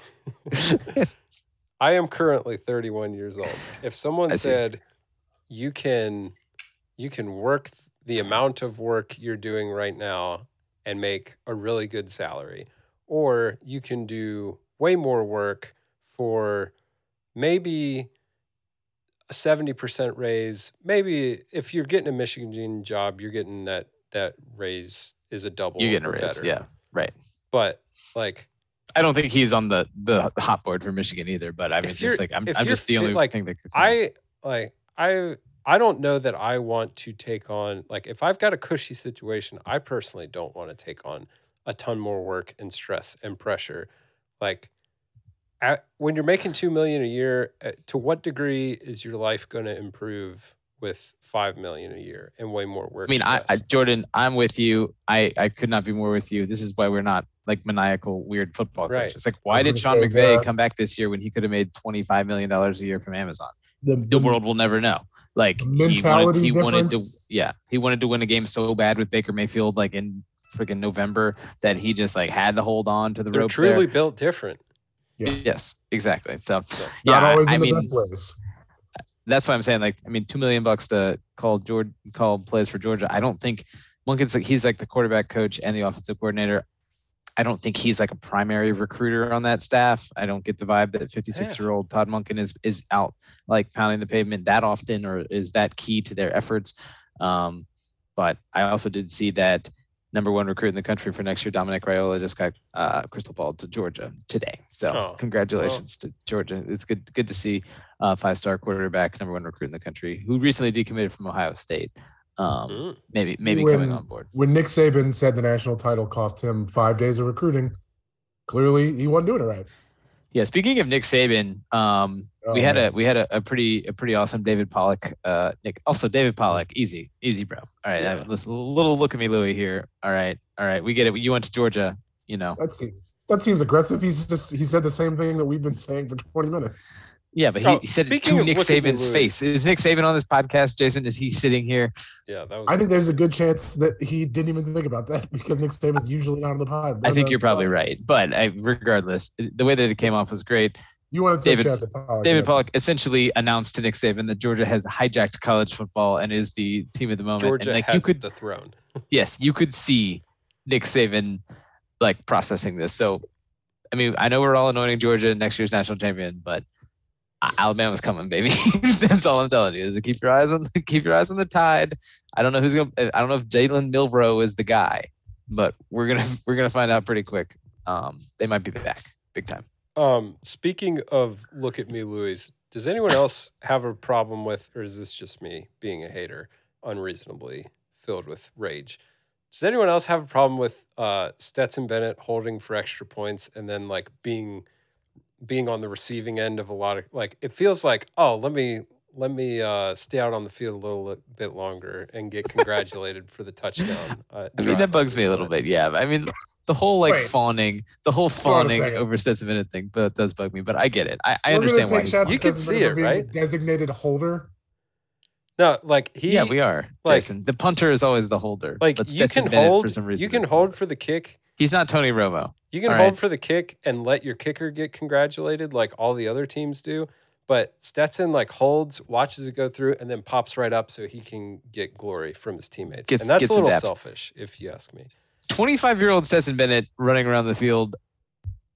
I am currently 31 years old. If someone said you can you can work the amount of work you're doing right now and make a really good salary or you can do way more work for maybe a 70% raise maybe if you're getting a michigan job you're getting that that raise is a double You're getting a raise, better. yeah, right. but like I don't think he's on the the hot board for Michigan either. But I mean, just like I'm, I'm just the only like, thing that could. I like I I don't know that I want to take on like if I've got a cushy situation, I personally don't want to take on a ton more work and stress and pressure. Like at, when you're making 2 million a year, uh, to what degree is your life going to improve with 5 million a year and way more work? I mean, I, I? Jordan, I'm with you. I I could not be more with you. This is why we're not like maniacal weird football Right. coaches. Like, why did Sean gonna say McVay that. come back this year when he could have made 25 million dollars a year from Amazon? The, The world will never know. Like he wanted, mentality he wanted to, yeah, he wanted to win a game so bad with Baker Mayfield, like in freaking November, that he just like had to hold on to the they're rope truly there. built different. Yeah. Yes, exactly. So So, yeah, not always I in the mean, best ways. That's why I'm saying like I mean two million bucks to call George call plays for Georgia. I don't think Monken's like he's like the quarterback coach and the offensive coordinator. I don't think he's like a primary recruiter on that staff. I don't get the vibe that 56 year old Todd Monken is is out like pounding the pavement that often or is that key to their efforts. Um, but I also did see that number one recruit in the country for next year, Dominic Raiola, just got uh, crystal ball to Georgia today. So Oh, congratulations to Georgia. It's good good to see uh, five star quarterback, number one recruit in the country, who recently decommitted from Ohio State. Um, mm. maybe maybe When- coming on board. When Nick Saban said the national title cost him five days of recruiting, clearly he wasn't doing it right. Yeah. Speaking of Nick Saban, um, Oh, we had man. a we had a, a pretty a pretty awesome David Pollack. Uh, Nick also David Pollack, easy easy bro. All right, Yeah. uh, listen, little look at me, Louis here. All right, all right, we get it. You went to Georgia, you know. That seems that seems aggressive. He's just he said the same thing that we've been saying for 20 minutes. Yeah, but he, Oh, he said it to Nick look Saban's Louis. face. Is Nick Saban on this podcast, Jason? Is he sitting here? Yeah, that was I think there's a good chance that he didn't even think about that because Nick Saban's usually not on the pod. I think the you're probably podcast. right. But I, regardless, the way that it came off was great. You want to take David- shots at Pollack. David yes. Pollack essentially announced to Nick Saban that Georgia has hijacked college football and is the team of the moment. Georgia and like has you could, the throne. yes, you could see Nick Saban like processing this. So, I mean, I know we're all anointing Georgia next year's national champion, but A- Alabama's coming, baby. That's all I'm telling you. Is keep your eyes on keep your eyes on the tide. I don't know who's gonna. I don't know if Jalen Milroe is the guy, but we're gonna we're gonna find out pretty quick. Um, they might be back big time. Um, speaking of look at me, Louis, does anyone else have a problem with, or is this just me being a hater, unreasonably filled with rage? Does anyone else have a problem with uh, Stetson Bennett holding for extra points and then like being being on the receiving end of a lot of like it feels like oh let me let me uh, stay out on the field a little bit longer and get congratulated for the touchdown. Uh, I mean, that bugs me a little bit. Yeah, I mean, the whole like Wait. fawning, the whole on a fawning second. over Stetson Bennett thing, but does bug me. But I get it. I, I We're gonna understand why. take shots You can see it, a right? Designated holder. No, like he yeah, we are, like- Jason. The punter is always the holder. like but you can hold for some reason. you can hold for the kick He's not Tony Romo. You can All hold right. for the kick and let your kicker get congratulated like all the other teams do. But Stetson like holds, watches it go through, and then pops right up so he can get glory from his teammates. Gets- and that's a little daps. selfish, if you ask me. 25 year old Stetson Bennett running around the field,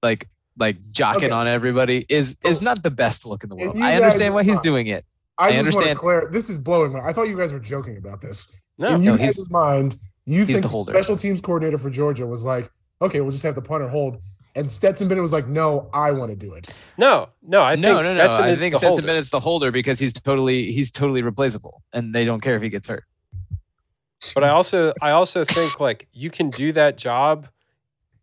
like like jocking Okay. on everybody, is is not the best look in the world. you I guys- understand why he's doing it. I, I just want to understand. clear. This is blowing my. I thought you guys were joking about this. No, In you No, he's- guys' mind, you he's think the the holder. special teams coordinator for Georgia was like, okay, we'll just have the punter hold. and Stetson Bennett was like, "No, I want to do it." No, no, I think no, no, no. Stetson I is think the Stetson holder. Bennett's the holder because he's totally he's totally replaceable, and they don't care if he gets hurt. But I also I also think like you can do that job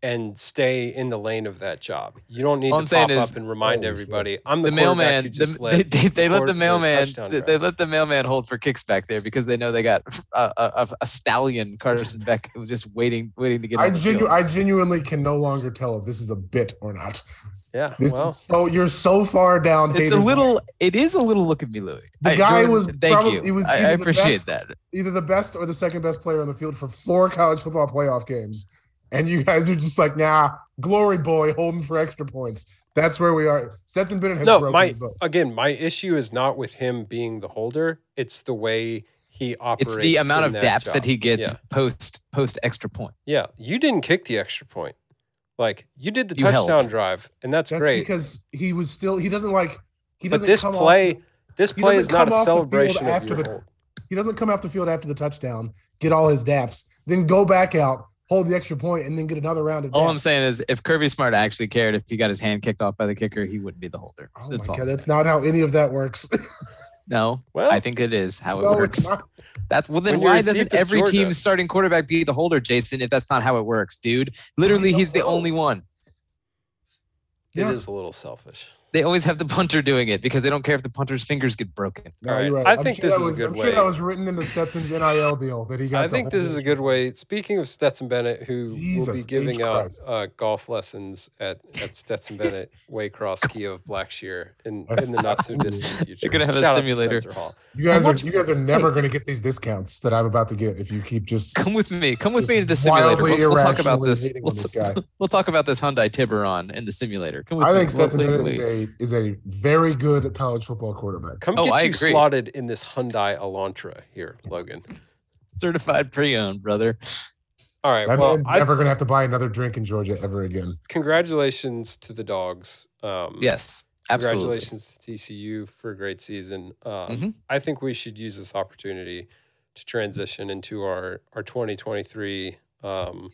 and stay in the lane of that job. You don't need All to I'm saying pop is- up and remind Oh, everybody. I'm the, The mailman, who the, they, they, they let the mailman touchdown they, let the mailman hold for kicks back there because they know they got a, a, a stallion Carson Beck just waiting waiting to get. I genu- I genuinely can no longer tell if this is a bit or not. Yeah, This well, so you're so far down. It's a haters' little. It is a little. Look at me, Louis. The I- guy Jordan, was Thank probably- you. he was I, I appreciate best- that. either the best or the second best player on the field for four college football playoff games. And you guys are just like, nah, glory boy, holding for extra points. That's where we are. Stetson Bennett has no, broken my the both. again, my issue is not with him being the holder. It's the way he operates. It's the amount of that daps job. that he gets Yeah. post post extra point. Yeah, you didn't kick the extra point. Like you did the You held. touchdown drive, and that's, That's great. because he was still he doesn't like he doesn't this come play, off, this he play doesn't is not come a off the field celebration of after the- hold. he doesn't come off the field after the touchdown, get all his daps, then go back out, hold the extra point, and then get another round of All I'm saying is, if Kirby Smart actually cared, if he got his hand kicked off by the kicker, he wouldn't be the holder. Oh that's my all. god, that's not how any of that works. No, Well, I think it is how it no, works. That's well. Then why doesn't every Georgia. team's starting quarterback be the holder, Jason? If that's not how it works, dude. Literally, he's the only one. it Yeah. is a little selfish. They always have the punter doing it because they don't care if the punter's fingers get broken. No, All right. you're right. I I'm think sure this that is a was, good I'm sure that was written into Stetson's NIL deal that he got. I think this is a good way. Speaking of Stetson Bennett, who will be giving H. out uh, golf lessons at, at Stetson Bennett Waycross Key of Blackshear in, in the not so distant future. You're gonna have a Shout out simulator. You guys are you guys are never going to get these discounts that I'm about to get if you keep just Come with me. Come with me into the simulator. We'll, we'll talk about this. We'll, this guy. we'll talk about this Hyundai Tiburon in the simulator. Come with I me. think Stetson Bennett is a is a very good college football quarterback. Come Oh, get I you agree. slotted in this Hyundai Elantra here, Logan. certified pre-owned, brother. All right. That well, man's I, never going to have to buy another drink in Georgia ever again. congratulations to the dogs. Um, Yes, absolutely. Congratulations to TCU for a great season. Um, Mhm. I think we should use this opportunity to transition into our our 2023 um,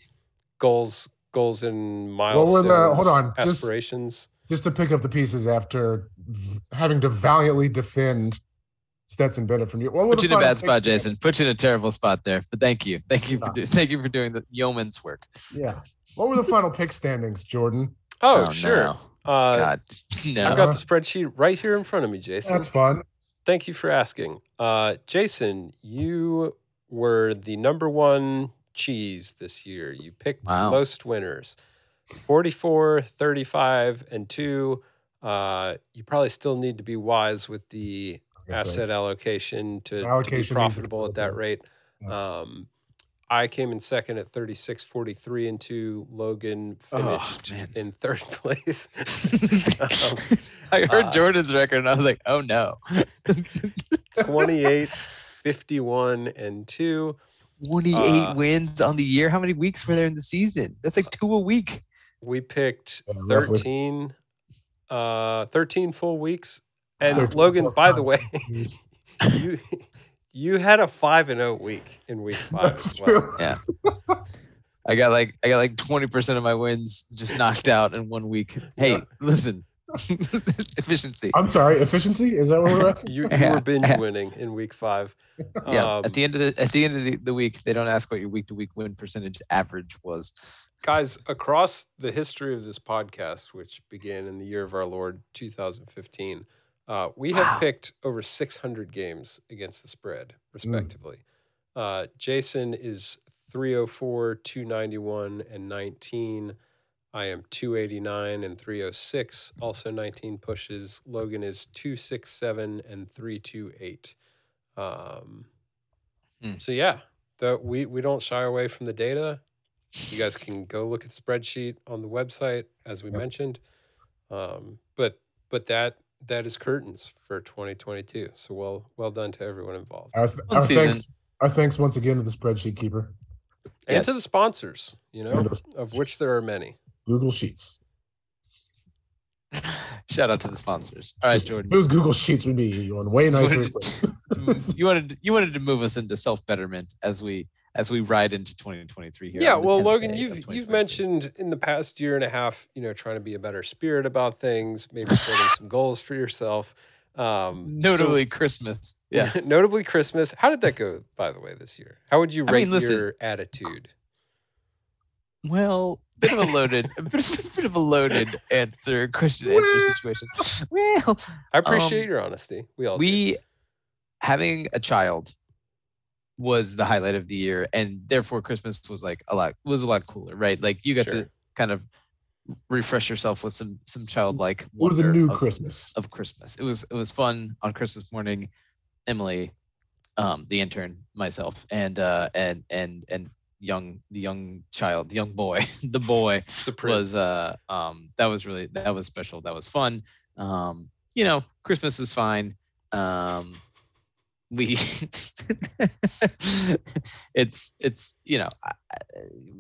goals, goals and What milestones. were the- hold on, aspirations. Just to pick up the pieces after v- having to valiantly defend Stetson Bennett from you. What Put you in a bad spot, picks? Jason. Put you in a terrible spot there. But thank you, thank you for do- thank you for doing the yeoman's work. Yeah. What were the final pick standings, Jordan? Oh, sure. no. Uh, God, no. I've got the spreadsheet right here in front of me, Jason. That's fun. Thank you for asking. Uh, Jason, you were the number one cheese this year. You picked Wow. most winners 44, 35, and 2. Uh, you probably still need to be wise with the I was gonna asset allocation to, to Allocation be profitable at that rate. Yeah. Um, I came in second at 36, 43, and 2. Logan Oh, finished man. in third place. Um, I heard uh, Jordan's record and I was like, oh no. 28, 51, and 2. 28 Uh, wins on the year. How many weeks were there in the season? That's like two a week. We picked Yeah, 13, uh, 13 full weeks. And 13 Logan, by the way, you you had a 5 and 0 week in week 5 That's as well. true. I got like I got like 20% of my wins just knocked out in one week. Hey, Yeah. listen. Efficiency. I'm sorry, efficiency? Is that what we're asking? You, you Yeah. were binge winning in week 5. Yeah. Um, at the end of the at the end of the, the week, they don't ask what your week to week win percentage average was. Guys, across the history of this podcast, which began in the year of our Lord 2015, uh, we have picked over 600 games against the spread, respectively. Uh, Jason is 304, 291, and 19. I am 289 and 306, also 19 pushes. Logan is 267 and 328. Um, Hmm. So, yeah, the, we, we don't shy away from the data. You guys can go look at the spreadsheet on the website, as we Yep. mentioned. Um, but but that that is curtains for 2022. So well well done to everyone involved, Our, th- our thanks, our thanks once again to the spreadsheet keeper, and Yes. to the sponsors. You know, And to the of which there are many. Google Sheets. Shout out to the sponsors. All right, Just- If Jordan. it was Google Sheets, we'd be on way nicer. you wanted you wanted to move us into self betterment as we as we ride into 2023 here. yeah, well, Logan, you've you've mentioned in the past year and a half, you know, trying to be a better spirit about things, maybe setting some goals for yourself. Um, so- notably Christmas. Yeah. notably Christmas. How did that go, by the way, this year? How would you I rate mean, listen- your attitude? Well, bit of a loaded, a bit, of- bit of a loaded answer, question answer situation. Well, I appreciate Um, your honesty. We all do. we having a child was the highlight of the year, and therefore Christmas was like a lot was a lot cooler, right? Like you got Sure. to kind of refresh yourself with some some childlike. It was a new of- Christmas. of Christmas. It was it was fun on Christmas morning. Emily, um, the intern, myself, and uh, and and and young the young child, the young boy, the boy the was uh um that was really that was special. That was fun. Um, you know, Christmas was fine. Um, we it's it's you know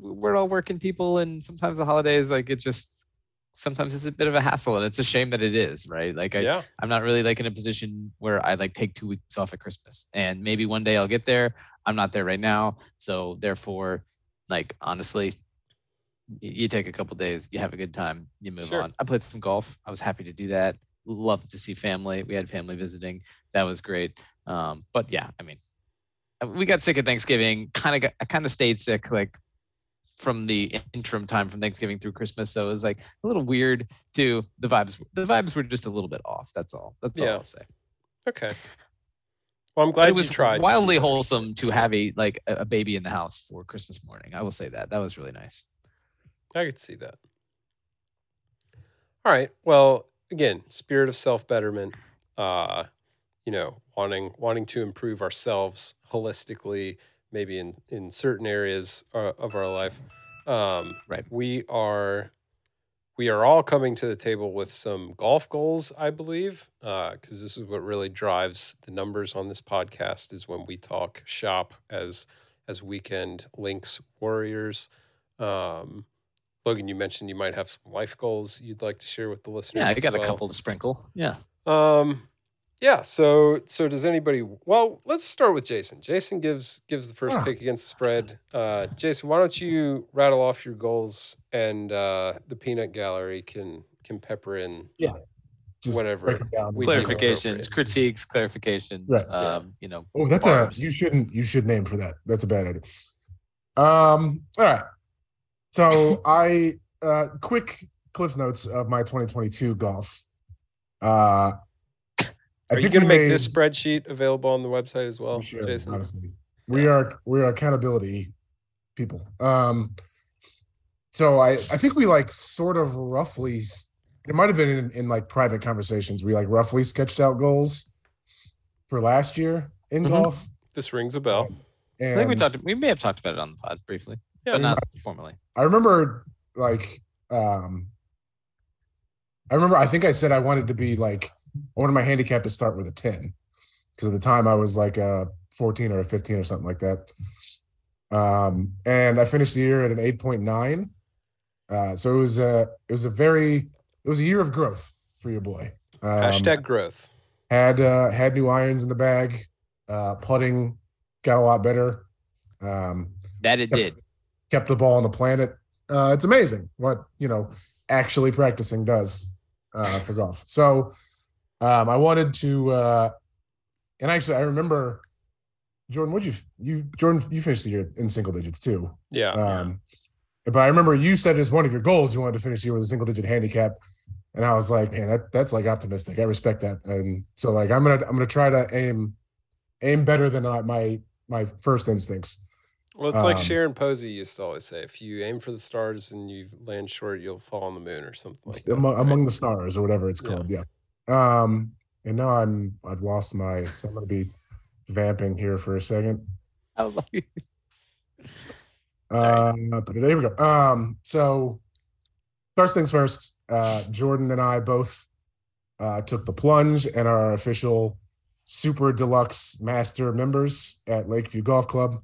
we're all working people and sometimes the holidays like it just sometimes it's a bit of a hassle and it's a shame that it is right like I, yeah, I'm not really like in a position where I like take two weeks off at Christmas. And maybe one day I'll get there. I'm not there right now. So therefore, like honestly, you take a couple days, you have a good time, you move Sure. on. I played some golf. I was happy to do that. Loved to see family. We had family visiting. That was great. Um, but yeah, I mean, we got sick at Thanksgiving. Kind of I kind of stayed sick like from the interim time from Thanksgiving through Christmas. So it was like a little weird too. The vibes, the vibes were just a little bit off. That's all. That's all I'll say. okay. Well, I'm glad it was you tried. wildly wholesome to have a like a, a baby in the house for Christmas morning. I will say that. That was really nice. I could see that. All right. Well, again, spirit of self betterment. Uh, you know, wanting wanting to improve ourselves holistically, maybe in in certain areas uh, of our life. Um, Right. We are we are all coming to the table with some golf goals, I believe, because this is what really drives the numbers on this podcast. Is when we talk shop as as weekend links warriors. Um, Logan, you mentioned you might have some life goals you'd like to share with the listeners. Yeah, I got a couple to sprinkle. Yeah. Um, yeah. So, so does anybody? Well, let's start with Jason. Jason gives gives the first Ah. pick against the spread. Uh, Jason, why don't you rattle off your goals, and uh, the peanut gallery can can pepper in. Just whatever. break it down. We think Clarifications, critiques, clarifications. Right. Um, you know, Oh, that's barbs. a you shouldn't you should name for that. That's a bad idea. Um, all right. So I uh quick cliff notes of my 2022 golf. Uh I Are you think going to we make this spreadsheet available on the website as well, we should, Jason? honestly. We are we are accountability people. Um so I I think we like sort of roughly it might have been in, in like private conversations we like roughly sketched out goals for last year in Mhm. golf. This rings a bell. And I think we talked. We may have talked about it on the pod briefly, Yeah. but not formally. I remember like um I remember I think I said I wanted to be like I wanted my handicap to start with a 10 because at the time I was like a 14 or a 15 or something like that. Um and I finished the year at an 8.9. Uh so it was a it was a very it was a year of growth for your boy. Um, Hashtag growth. had uh had new irons in the bag. Uh putting got a lot better. Um That it did. kept the ball on the planet. Uh, it's amazing what you know actually practicing does uh, for golf. So um, I wanted to, uh, and actually I remember Jordan. Would you you Jordan? You finished the year in single digits too. Yeah. Um, but I remember you said as one of your goals you wanted to finish the year with a single digit handicap, and I was like, man, that that's like optimistic. I respect that, and so like I'm gonna I'm gonna try to aim aim better than my my first instincts. Well, it's like Um, Sharon Posey used to always say: if you aim for the stars and you land short, you'll fall on the moon or something like that. among, right? among the stars or whatever it's Yeah. called. Yeah. Um, and now I'm I've lost my so I'm gonna be vamping here for a second. I love you. Uh, but there we go. Um, so first things first, uh, Jordan and I both uh, took the plunge and are official super deluxe master members at Lakeview Golf Club.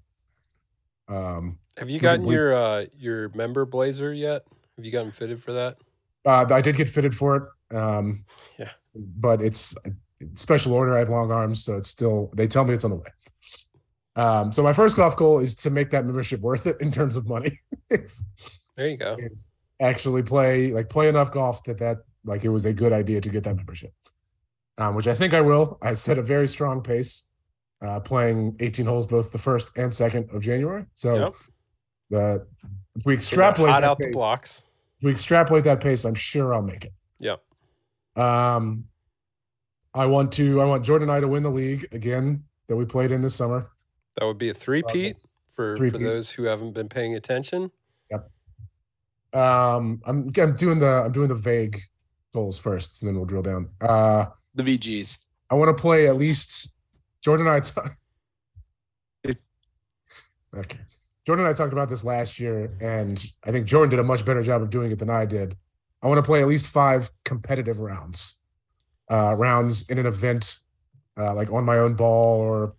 Um, Have you we- gotten we- your uh, your member blazer yet? Have you gotten fitted for that? uh, I did get fitted for it. Um, Yeah. But it's special order. I have long arms, so it's still. They tell me it's on the way. Um, so my first golf goal is to make that membership worth it in terms of money. There you go. actually play like play enough golf that that like it was a good idea to get that membership, um, which I think I will. I set a very strong pace, uh, playing 18 holes both the first and second of January. So Yep. the if we extrapolate out pace, the blocks. if we extrapolate that pace, I'm sure I'll make it. Yep. Um, I want to. I want Jordan and I to win the league again that we played in this summer. That would be a three-peat for, for Three-peat. those who haven't been paying attention. Yep. Um, I'm I'm doing the I'm doing the vague goals first, and then we'll drill down. Uh, The VGs. I want to play at least Jordan and I. T- okay, Jordan and I talked about this last year, and I think Jordan did a much better job of doing it than I did. I want to play at least five competitive rounds, uh, rounds in an event, uh, like on my own ball, or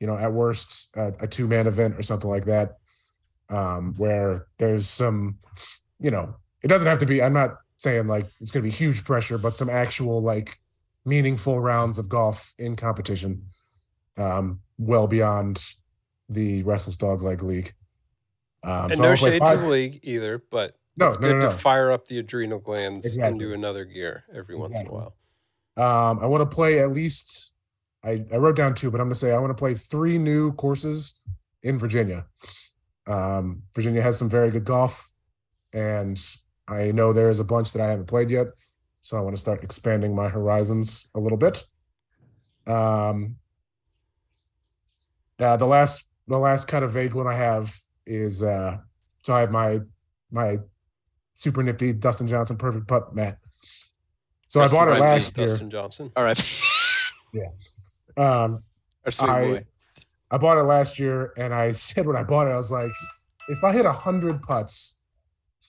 you know, at worst, a, a two man event or something like that, um, where there's some, you know, it doesn't have to be. I'm not saying like it's going to be huge pressure, but some actual like meaningful rounds of golf in competition, um, well beyond the Restless Dog Leg League. Um, and so no shade to the league either, but No, it's no, good no, no. to fire up the adrenal glands Exactly. do another gear every once in a while. Um, I want to play at least. I, I wrote down two, but I'm going to say I want to play three new courses in Virginia. Um, Virginia has some very good golf, and I know there is a bunch that I haven't played yet, so I want to start expanding my horizons a little bit. Um, uh, the last the last kind of vague one I have is uh, so I have my my super nifty Dustin Johnson perfect putt mat. So Rest I bought it last year. Dustin Johnson. All right. Um, Our sweet I- boy. I bought it last year, and I said when I bought it, I was like, if I hit hundred putts,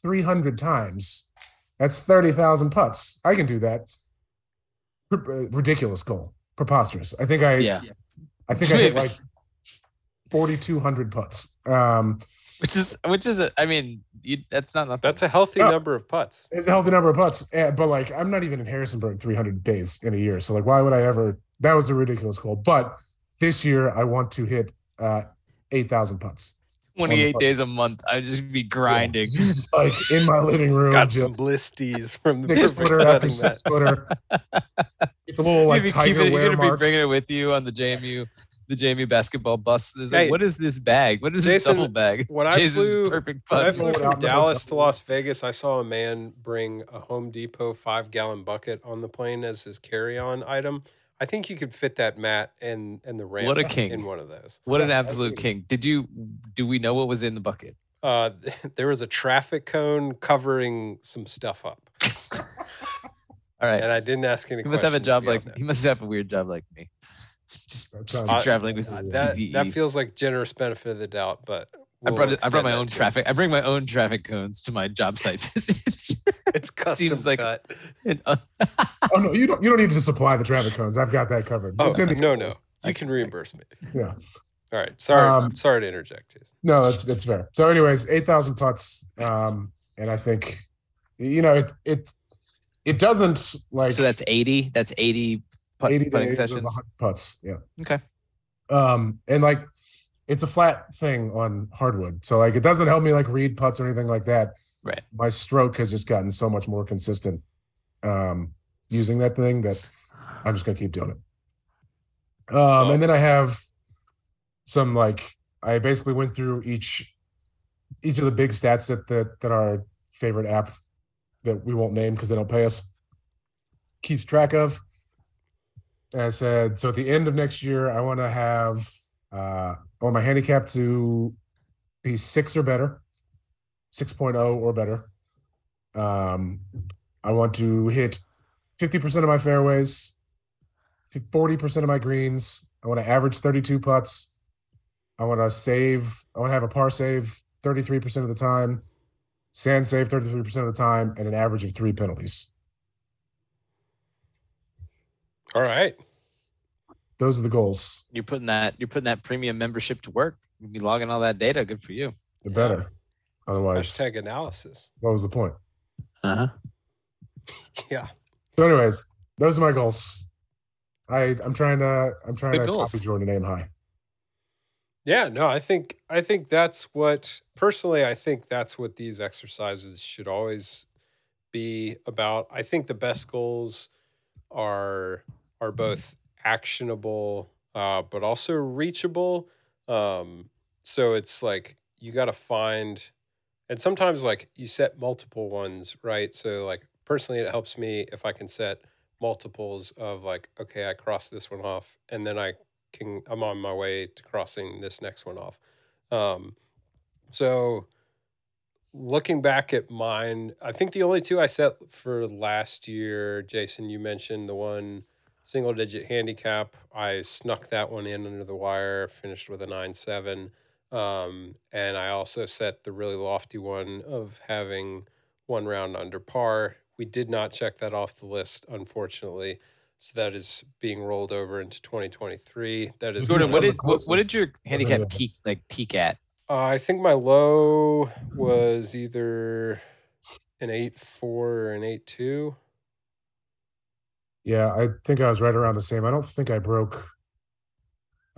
three hundred times, that's thirty thousand putts. I can do that. R- uh, Ridiculous goal, preposterous. I think I, Yeah. I think I hit like forty two hundred putts. Um, Which is which is a, I mean, you, that's not nothing. That's a healthy No. number of putts. it's a healthy number of putts, eh, but like I'm not even in Harrisonburg three hundred days in a year. So like, why would I ever? That was a ridiculous goal. But this year, I want to hit uh, eight thousand putts. 28 on days a month. I'd just be grinding. Just like in my living room, Got some just blisties from the six footer after six footer. Get the little like you're gonna, be tiger keeping it- you're wear gonna be bringing it with you on the JMU, the JMU basketball bus. There's Hey, like, what is this bag? What is this Jason, duffel bag? when I Jason's flew- perfect When I flew from Dallas to Las Vegas, I saw a man bring a Home Depot five gallon bucket on the plane as his carry on item. I think you could fit that mat and and the ramp What a king. in one of those. What an absolute absolutely. king! Did you? Do we know what was in the bucket? Uh, there was a traffic cone covering some stuff up, All right. and I didn't ask any. He must have a job like beyond he must have a weird job like me. Just, That just sounds- traveling with his Uh, that PPE. that feels like generous benefit of the doubt, but I brought we'll it, I brought my own to him. traffic. I bring my own traffic cones to my job site visits. It's custom Seems like- cut. And, uh, Oh no, you don't. You don't need to supply the traffic cones. I've got that covered. Oh It's in the no, no, you can reimburse me. Yeah. All right, sorry, Um, sorry to interject, Jason. No, that's that's fair. So, anyways, eight thousand putts. Um, and I think, you know, it it it doesn't like so that's 80. That's 80 putt, eighty putting days sessions. 100 putts. Yeah. Okay. Um, and like it's a flat thing on hardwood, so like it doesn't help me like read putts or anything like that. Right. My stroke has just gotten so much more consistent um using that thing that I'm just gonna keep doing it. Um, and then I have some like I basically went through each each of the big stats that that that our favorite app that we won't name because they don't pay us keeps track of. And I said, so at the end of next year, I want to have uh I want my handicap to be six or better, 6.0 or better. Um, I want to hit 50% of my fairways, 40% of my greens. I want to average 32 putts. I want to save, I want to have a par save 33% of the time, sand save 33% of the time, and an average of three penalties. All right, Those are the goals. You're putting that you're putting that premium membership to work. You'll be logging all that data. Good for you. The better. Otherwise, hashtag analysis. what was the point? Uh-huh. Yeah, So, anyways, those are my goals. I I'm trying to I'm trying Good to goals. copy Jordan aim high. Yeah, no, I think I think that's what personally I think that's what these exercises should always be about. I think the best goals are are both actionable uh, but also reachable. Um, so it's like you got to find, and sometimes like you set multiple ones, right? So like personally, it helps me if I can set multiples of like, okay, I crossed this one off, and then I can I'm on my way to crossing this next one off. Um, so looking back at mine, I think the only two I set for last year, Jason, you mentioned the one single digit handicap. I snuck that one in under the wire, finished with a nine seven. Um, and I also set the really lofty one of having one round under par. We did not check that off the list, unfortunately. So that is being rolled over into 2023. That is Jordan, what did what, what did your handicap peak like peak at? Uh, I think my low was either an eight four or an eight two. Yeah, I think I was right around the same. I don't think I broke.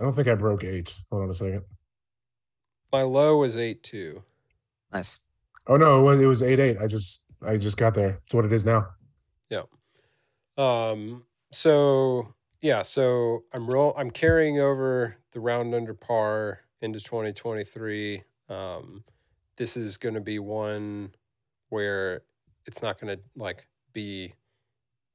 I don't think I broke eight. Hold on a second. My low was eight two. Nice. Oh no, it was, it was eight eight. I just I just got there. It's what it is now. Um. So yeah. So I'm roll. I'm carrying over the round under par into 2023. Um, this is going to be one where it's not going to like be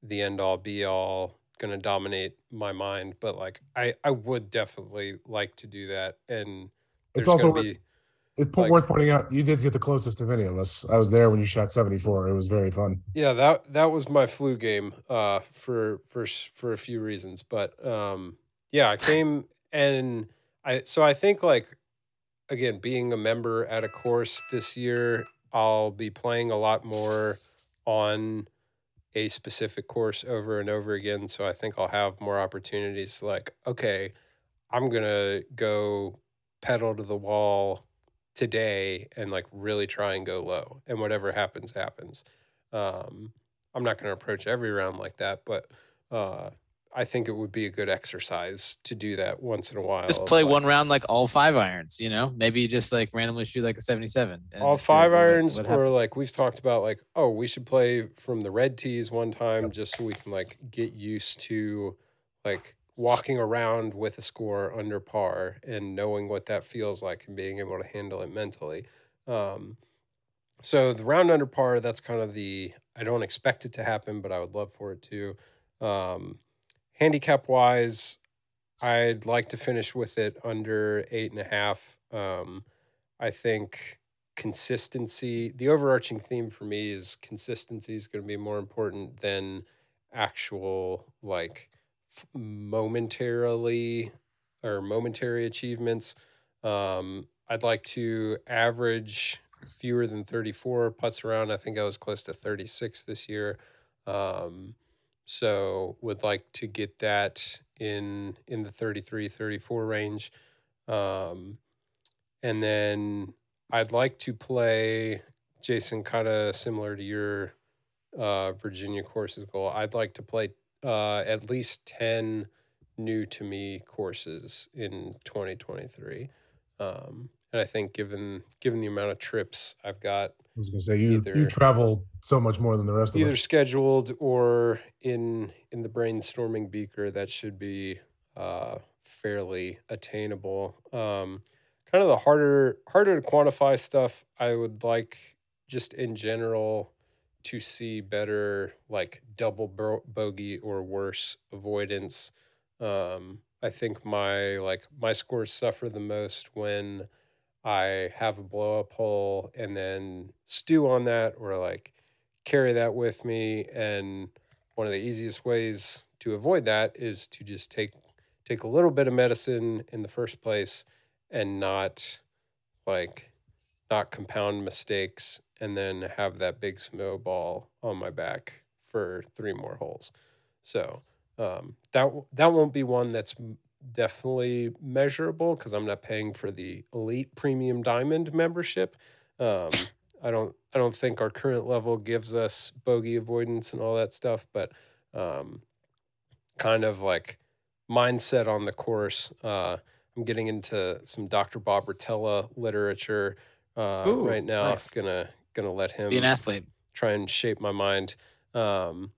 the end all be all going to dominate my mind, but like I I would definitely like to do that and. It's also be It's Like- worth pointing out you did get the closest of any of us. I was there when you shot seventy four. It was very fun. Yeah, that that was my flu game uh for for for a few reasons, but um yeah, I came and I so I think like again, being a member at a course this year, I'll be playing a lot more on a specific course over and over again, so I think I'll have more opportunities like okay, I'm going to go pedal to the wall today and like really try and go low and whatever happens happens. Um i'm not going to approach every round like that but uh i think it would be a good exercise to do that once in a while Just play like, one round like all five irons, you know? Maybe just like randomly shoot like a 77. and all five what- irons or like we've talked about like oh we should play from the red tees one time just so we can like get used to like walking around with a score under par and knowing what that feels like and being able to handle it mentally um so the round under par that's kind of the i don't expect it to happen but i would love for it to um handicap wise i'd like to finish with it under eight and a half. Um i think consistency the overarching theme for me is consistency is going to be more important than actual like f- momentarily or momentary achievements. Um i'd like to average fewer than 34 putts around. I think i was close to 36 this year. Um so would like to get that in in the 33 34 range um and then I'd like to play Jason kind of similar to your uh, Virginia courses goal. I'd like to play uh, at least 10 new to me courses in 2023. Um, and I think given given the amount of trips I've got I was gonna say you you travel so much more than the rest of either us. Either scheduled or in in the brainstorming beaker that should be uh, fairly attainable um, kind of the harder harder to quantify stuff i would like just in general to see better like double bo- bogey or worse avoidance um, i think my like my scores suffer the most when i have a blow up hole and then stew on that or like carry that with me and one of the easiest ways to avoid that is to just take take a little bit of medicine in the first place and not like not compound mistakes and then have that big snowball on my back for three more holes. So um, that that won't be one that's definitely measurable because I'm not paying for the elite premium diamond membership. Um, I don't I don't think our current level gives us bogey avoidance and all that stuff, but um, kind of like mindset on the course. Uh, I'm getting into some Dr. Bob Rotella literature uh, Ooh, right now. nice. Gonna gonna let him Be an athlete. try and shape my mind. Um,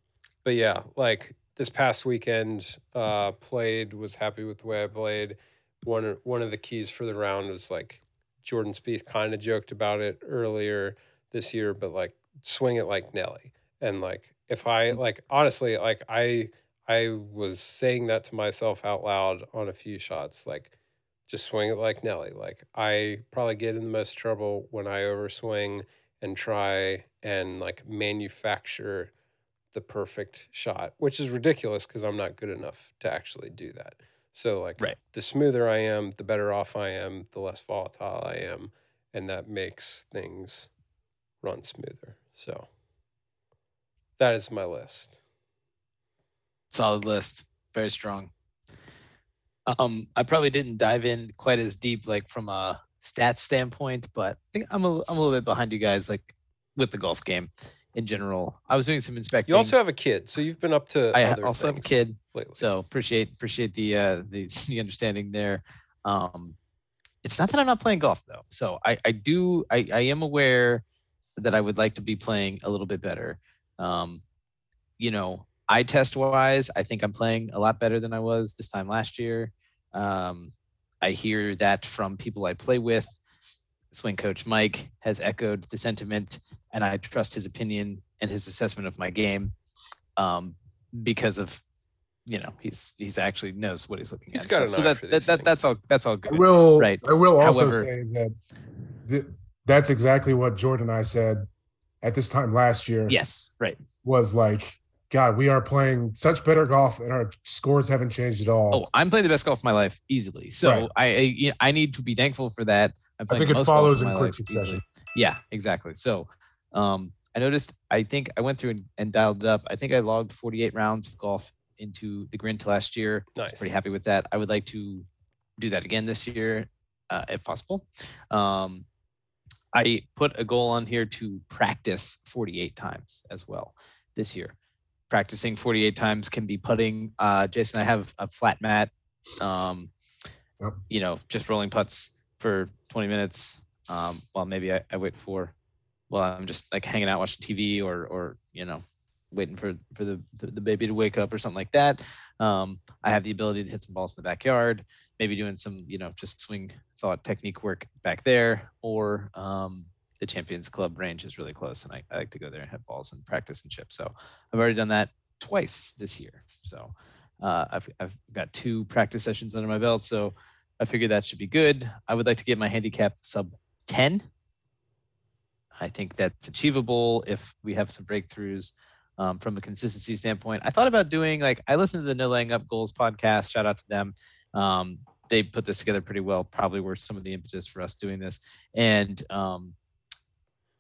but yeah, like this past weekend, uh, played was happy with the way I played. One of- one of the keys for the round was like Jordan Spieth kind of joked about it earlier this year, but like swing it like Nelly. And like if I like honestly, like I I was saying that to myself out loud on a few shots, like just swing it like Nelly. Like I probably get in the most trouble when I overswing and try and like manufacture the perfect shot, which is ridiculous because I'm not good enough to actually do that. So like Right. the smoother I am, the better off I am, the less volatile I am, and that makes things run smoother. So that is my list. Solid list. Very strong. Um, I probably didn't dive in quite as deep, like from a stats standpoint, but I think I'm a, I'm a little bit behind you guys, like with the golf game in general. I was doing some inspecting. You also have a kid, so you've been up to I also have a kid, lately. so appreciate appreciate the uh, the the understanding there. Um, it's not that I'm not playing golf though, so I I do I I am aware that I would like to be playing a little bit better. Um, you know, eye test wise, I think I'm playing a lot better than I was this time last year. Um, I hear that from people I play with. Swing coach Mike has echoed the sentiment, and I trust his opinion and his assessment of my game um, because of you know he's he's actually knows what he's looking He's at. got and an stuff. eye so that, that, that that's all that's all good. I will. Right. I will also However- say that th- that's exactly what Jordan and I said at this time last year. Yes, right. Was like, God, we are playing such better golf, and our scores haven't changed at all. Oh, I'm playing the best golf of my life easily. So Right. I I, I need to be thankful for that. I'm I playing think it follows of in my quick succession. easily. Yeah, exactly. So um, I noticed. I think I went through and, and dialed it up. I think I logged 48 rounds of golf into the Grint last year. I was Nice. pretty happy with that. I would like to do that again this year, uh, if possible. Um, I put a goal on here to practice 48 times as well this year. Practicing 48 times can be putting. Uh, Jason, I have a flat mat. Um, Yep. You know, just rolling putts for 20 minutes. Um, while maybe I, I wait for, well, I'm just like hanging out watching TV or or you know, waiting for for the the, the baby to wake up or something like that. Um, I have the ability to hit some balls in the backyard, maybe doing some, you know, just swing thought technique work back there, or um, the Champions Club range is really close, and I, I like to go there and hit balls and practice and chip. So I've already done that twice this year. So uh, I've I've got two practice sessions under my belt, so I figured that should be good. I would like to get my handicap sub ten. I think that's achievable if we have some breakthroughs um, from a consistency standpoint. I thought about doing like I listened to the No Laying Up Goals podcast. Shout out to them. Um, they put this together pretty well. Probably were some of the impetus for us doing this, and um,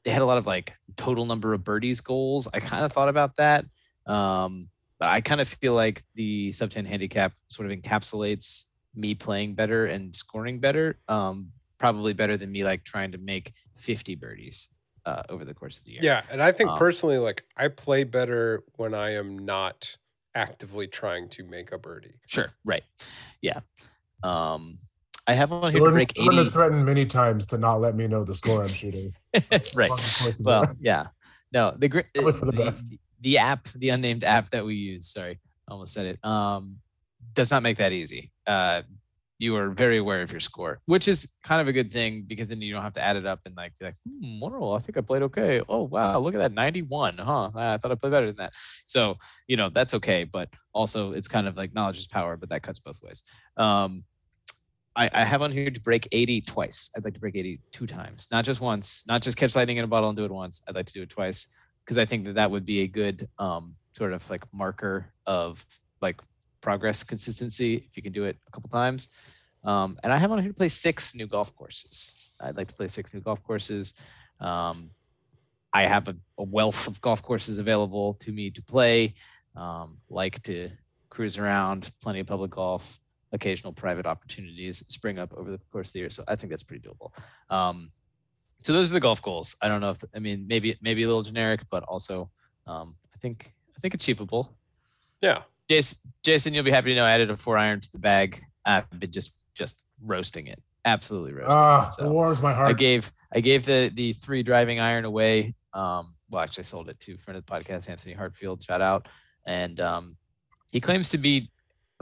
they had a lot of like total number of birdies goals. I kind of thought about that, um, but I kind of feel like the sub ten handicap sort of encapsulates me playing better and scoring better. Um, probably better than me like trying to make 50 birdies uh, over the course of the year. Yeah, and I think Um, personally, like I play better when I am not actively trying to make a birdie. Sure. Right. Yeah. Um, I have one here to Jordan, break Jordan 80. has threatened many times to not let me know the score I'm shooting. right. Along the course of the Well, yeah. No, the, gr- the the, best. the app, the unnamed app that we use, sorry, I almost said it, um, does not make that easy. Uh, you are very aware of your score, which is kind of a good thing because then you don't have to add it up and like be like, hmm, wonderful. I think I played okay. Oh wow, look at that 91, huh? I thought I played better than that. So you know that's okay, but also it's kind of like knowledge is power, but that cuts both ways. Um, I, I have on here to break 80 twice. I'd like to break 80 two times, not just once, not just catch lightning in a bottle and do it once. I'd like to do it twice because I think that that would be a good um, sort of like marker of like progress consistency if you can do it a couple times. Um, and I have on here to play six new golf courses. I'd like to play six new golf courses. Um, I have a, a wealth of golf courses available to me to play. Um, like to cruise around, plenty of public golf, occasional private opportunities spring up over the course of the year. So I think that's pretty doable. Um, so those are the golf goals. I don't know if I mean maybe maybe a little generic, but also um, I think I think achievable. Yeah, Jason, Jason, you'll be happy to know I added a four iron to the bag. I've been just just roasting it, absolutely roasting Ah, it. So warms my heart. I gave I gave the the three driving iron away. Um, well, actually, I sold it to friend of the podcast, Anthony Hartfield. Shout out, and um, he claims to be,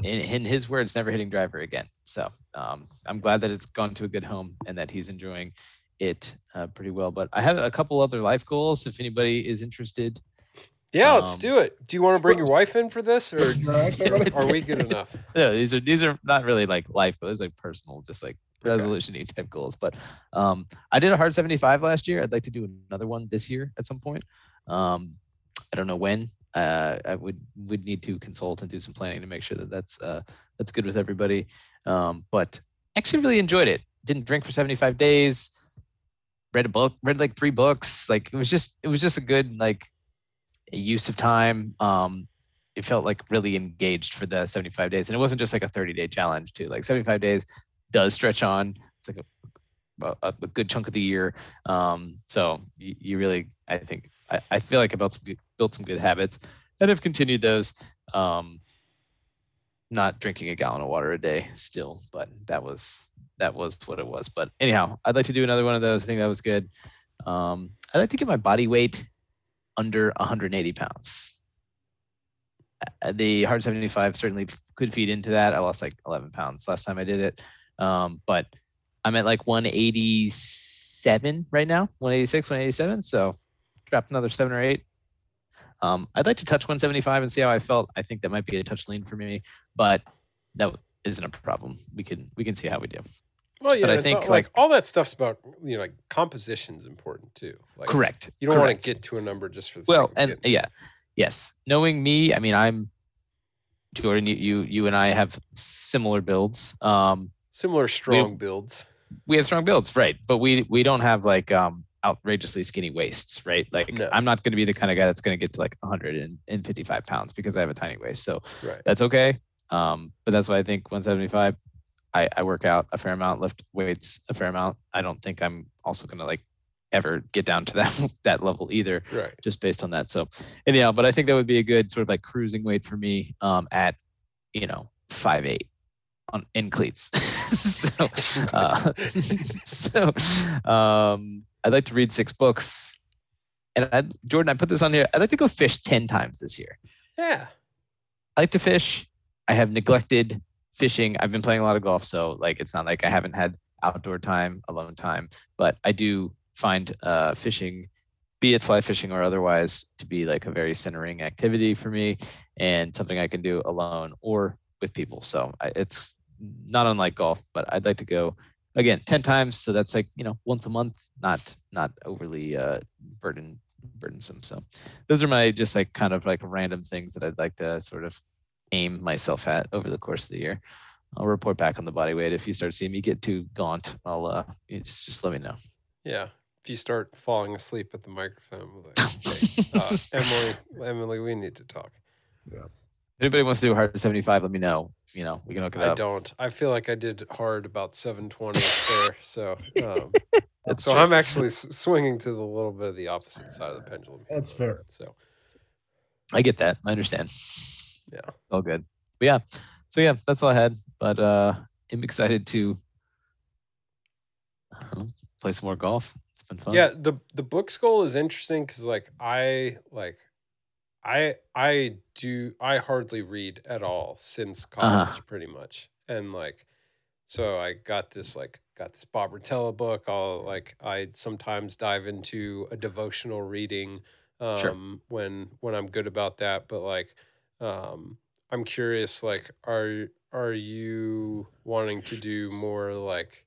in, in his words, never hitting driver again. So um, I'm glad that it's gone to a good home and that he's enjoying it uh, pretty well. But I have a couple other life goals. If anybody is interested, Yeah, let's Um, do it. Do you want to bring your wife in for this, or are we good enough? no, these are these are not really like life goals, like personal, just like Okay. resolution type goals. But um, I did a hard 75 last year. I'd like to do another one this year at some point. Um, I don't know when. Uh, I would would need to consult and do some planning to make sure that that's uh, that's good with everybody. Um, but actually, really enjoyed it. Didn't drink for 75 days. Read a book. Read like three books. Like it was just it was just a good like use of time. Um, it felt like really engaged for the 75 days, and it wasn't just like a 30 day challenge too. Like 75 days does stretch on. It's like a a, a good chunk of the year. Um, so you, you really, I think, I, I feel like I built some good, built some good habits and have continued those. Um, not drinking a gallon of water a day still, but that was that was what it was. But anyhow, I'd like to do another one of those. I think that was good. Um, I'd like to get my body weight under 180 pounds. Uh, The hard 75 certainly could feed into that. I lost like 11 pounds last time I did it. Um, but I'm at like 187 right now, 186, 187. So dropped another seven or eight. Um, I'd like to touch 175 and see how I felt. I think that might be a touch lean for me, but that isn't a problem. We can we can see how we do. Well, yeah, I think, all- like- all that stuff's about you know like composition's important too. Like Correct. You don't want to get to a number just for the well sake of and yeah yes knowing me i mean i'm jordan you you, you and i have similar builds um similar strong builds. we have strong builds right but we we don't have like um outrageously skinny waists right like No. i'm not going to be the kind of guy that's going to get to like 155 pounds because i have a tiny waist so Right. that's okay um but that's why i think 175 i i work out a fair amount lift weights a fair amount i don't think i'm also going to like ever get down to that that level either Right. just based on that. So anyhow, but I think that would be a good sort of like cruising weight for me um, at, you know, five eight on in cleats. so, uh, so um, I'd like to read six books. And I, Jordan, I put this on here. I'd like to go fish 10 times this year. Yeah. I like to fish. I have neglected fishing. I've been playing a lot of golf, so like it's not like I haven't had outdoor time, alone time, but I do find uh, fishing, be it fly fishing or otherwise, to be like a very centering activity for me and something I can do alone or with people. So I, it's not unlike golf, but I'd like to go again 10 times. So that's like, you know, once a month, not, not overly uh, burden burdensome. So those are my just like kind of like random things that I'd like to sort of aim myself at over the course of the year. I'll report back on the body weight. If you start seeing me get too gaunt, I'll uh, you just just let me know. Yeah. If you start falling asleep at the microphone, we're like, okay, uh, Emily, Emily, we need to talk. Yeah. anybody wants to do hard 75, let me know. You know, we can hook it I up. don't. I feel like I did hard about 720 there. So, um, That's so true. I'm actually swinging to the little bit of the opposite side of the pendulum. That's fair. So, I get that. I understand. Yeah. All good. But yeah. So yeah, that's all I had. But uh I'm excited to know, play some more golf. It's been fun. yeah, the the book skull is interesting because like I like I I do I hardly read at all since college Uh-huh. pretty much. And like so I got this like got this Bob Rotella book. I'll like I sometimes dive into a devotional reading um Sure. when when I'm good about that. But like um I'm curious, like are are you wanting to do more like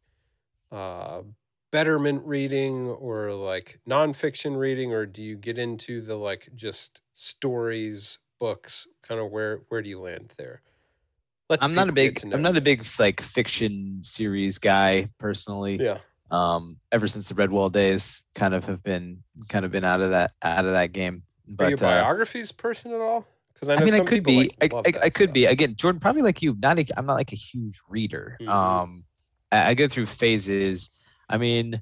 uh betterment reading or like nonfiction reading? Or do you get into the like just stories books kind of where where do you land there? Let I'm not a big I'm not a big like fiction series guy personally. yeah. Um ever since the Redwall days kind of have been kind of been out of that out of that game. are you a But uh, biographies person at all because i I mean, I could be. like, I, I, I could stuff. be. Again, Jordan, probably like you. Not. A, I'm not like a huge reader. Mhm. Um, I, I go through phases. I mean,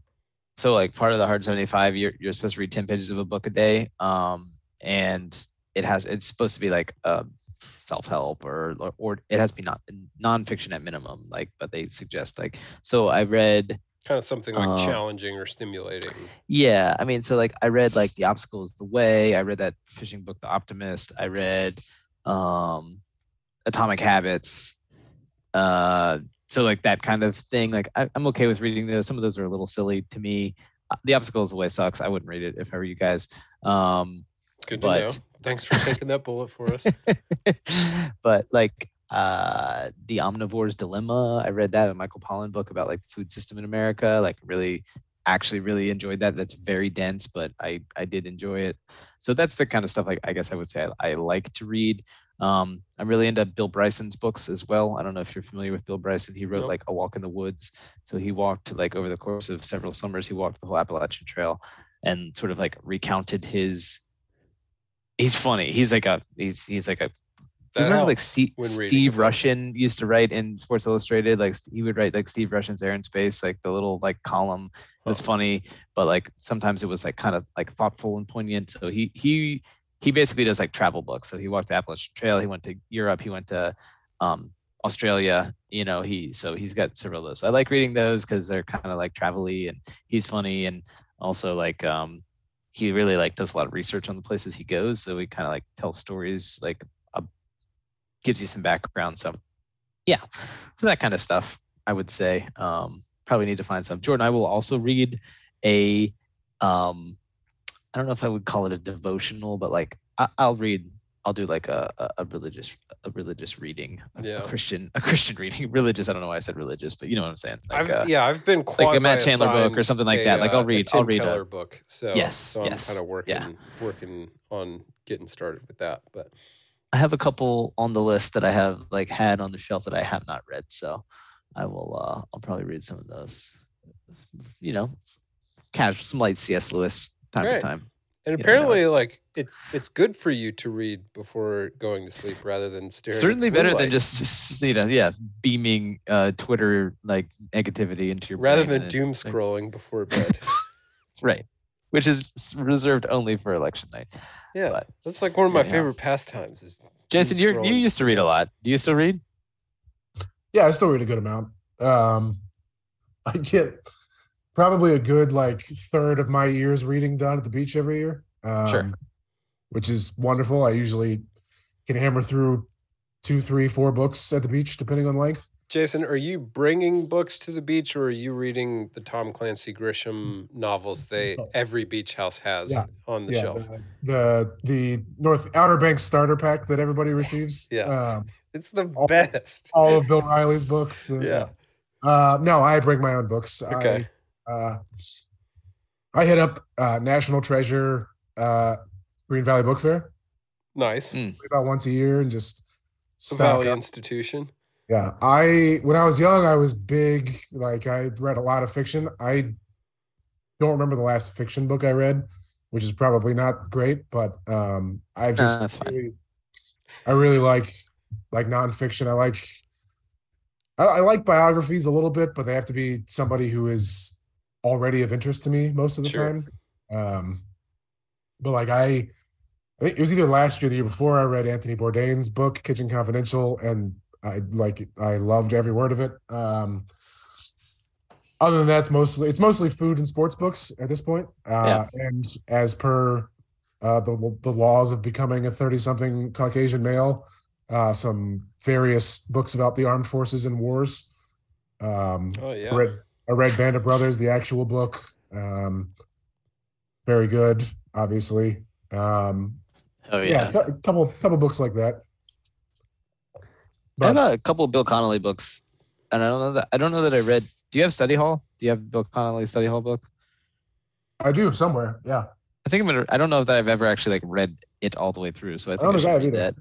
so like part of the hard 75, you're you're supposed to read 10 pages of a book a day. Um, and it has it's supposed to be like a self-help or, or or it has to be not nonfiction at minimum like but they suggest like so i read kind of something like Uh, challenging or stimulating. yeah i mean so like i read like the obstacle is the way i read that fishing book the optimist i read um atomic habits uh so like that kind of thing like I, i'm okay with reading those some of those are a little silly to me Uh, the obstacle is the way sucks i wouldn't read it if i were you guys um Good to know. Thanks for taking that bullet for us. but like uh the omnivore's dilemma. I read that a michael pollan book about like the food system in america like really actually really enjoyed that. That's very dense but i i did enjoy it. So that's the kind of stuff like i guess i would say i, I like to read. Um i'm really into bill bryson's books as well. I don't know if you're familiar with bill bryson. He wrote Nope. like a walk in the woods. So he walked like over the course of several summers he walked the whole appalachian trail and sort of like recounted his he's funny. He's like a he's he's like a That remember like Steve, Steve. Rushin used to write in Sports Illustrated, like he would write like Steve Rushin's Air and Space, like the little like column it was Oh. funny, but like sometimes it was like kind of like thoughtful and poignant. So he he he basically does like travel books. So he walked the Appalachian Trail, he went to Europe, he went to um Australia, you know, he so he's got several of those. So I like reading those because they're kind of like travel-y and he's funny and also like um he really like does a lot of research on the places he goes. So he kind of like tells stories like gives you some background. So yeah, so that kind of stuff I would say. Um, probably need to find some. Jordan, I will also read a um, I don't know if I would call it a devotional, but like I, I'll read. I'll do like a, a, a religious a religious reading, a, a Christian a Christian reading. Religious. I don't know why I said religious, but you know what I'm saying. Like, I've, uh, yeah, I've been like a Matt Chandler book or something like that. Like, I'll uh, read- I'll read a- book. So Yes, so I'm yes, kind of working yeah. working on getting started with that. But I have a couple on the list that I have like had on the shelf that I have not read. So I will uh I'll probably read some of those. You know, casual some light C.S. Lewis time Right. to time. and You apparently, like it's it's good for you to read before going to sleep rather than staring. Certainly better than just, just you know, yeah, beaming uh Twitter like negativity into your rather than doom like- scrolling before bed. right. Which is reserved only for election night. Yeah, But that's like one of my yeah. favorite pastimes. Is Jason, you you used to read a lot. Do you still read? Yeah, I still read a good amount. Um, I get probably a good like third of my year's reading done at the beach every year. Um, Sure. Which is wonderful. I usually can hammer through two, three, four books at the beach, depending on length. Jason, are you bringing books to the beach, or are you reading the Tom Clancy Grisham novels? They every beach house has Yeah. on the yeah, shelf. the, the the North Outer Banks starter pack that everybody receives. Yeah. Um, It's the all- best. all of Bill Riley's books. and- Yeah. Uh, no, I bring my own books. Okay. I, uh, I hit up uh, National Treasure uh, Green Valley Book Fair Nice. Mm. about once a year and just The stock Valley up. Institution. Yeah, I when I was young, I was big. Like I read a lot of fiction. I don't remember the last fiction book I read, which is probably not great. But um, I just fine. really, I really like like nonfiction. I like I, I like biographies a little bit, but they have to be somebody who is already of interest to me most of the Sure. time. Um, but like I, I think it was either last year, or the year before, I read Anthony Bourdain's book Kitchen Confidential, and I like I loved every word of it. Um, other than that, it's mostly it's mostly food and sports books at this point. Uh, And as per uh, the the laws of becoming a thirty something Caucasian male, uh, some various books about the armed forces and wars. Um, Oh yeah. I read I read Band of Brothers, the actual book. Um, very good, obviously. Um, Oh yeah, yeah. a couple couple books like that. I have a couple of Bill Connelly books, and I don't know that I don't know that I read. Do you have Study Hall? Do you have Bill Connelly Study Hall book? I do somewhere. Yeah, I think I'm gonna. I don't know that I've ever actually like read it all the way through, so I think don't I, should I have read either. that.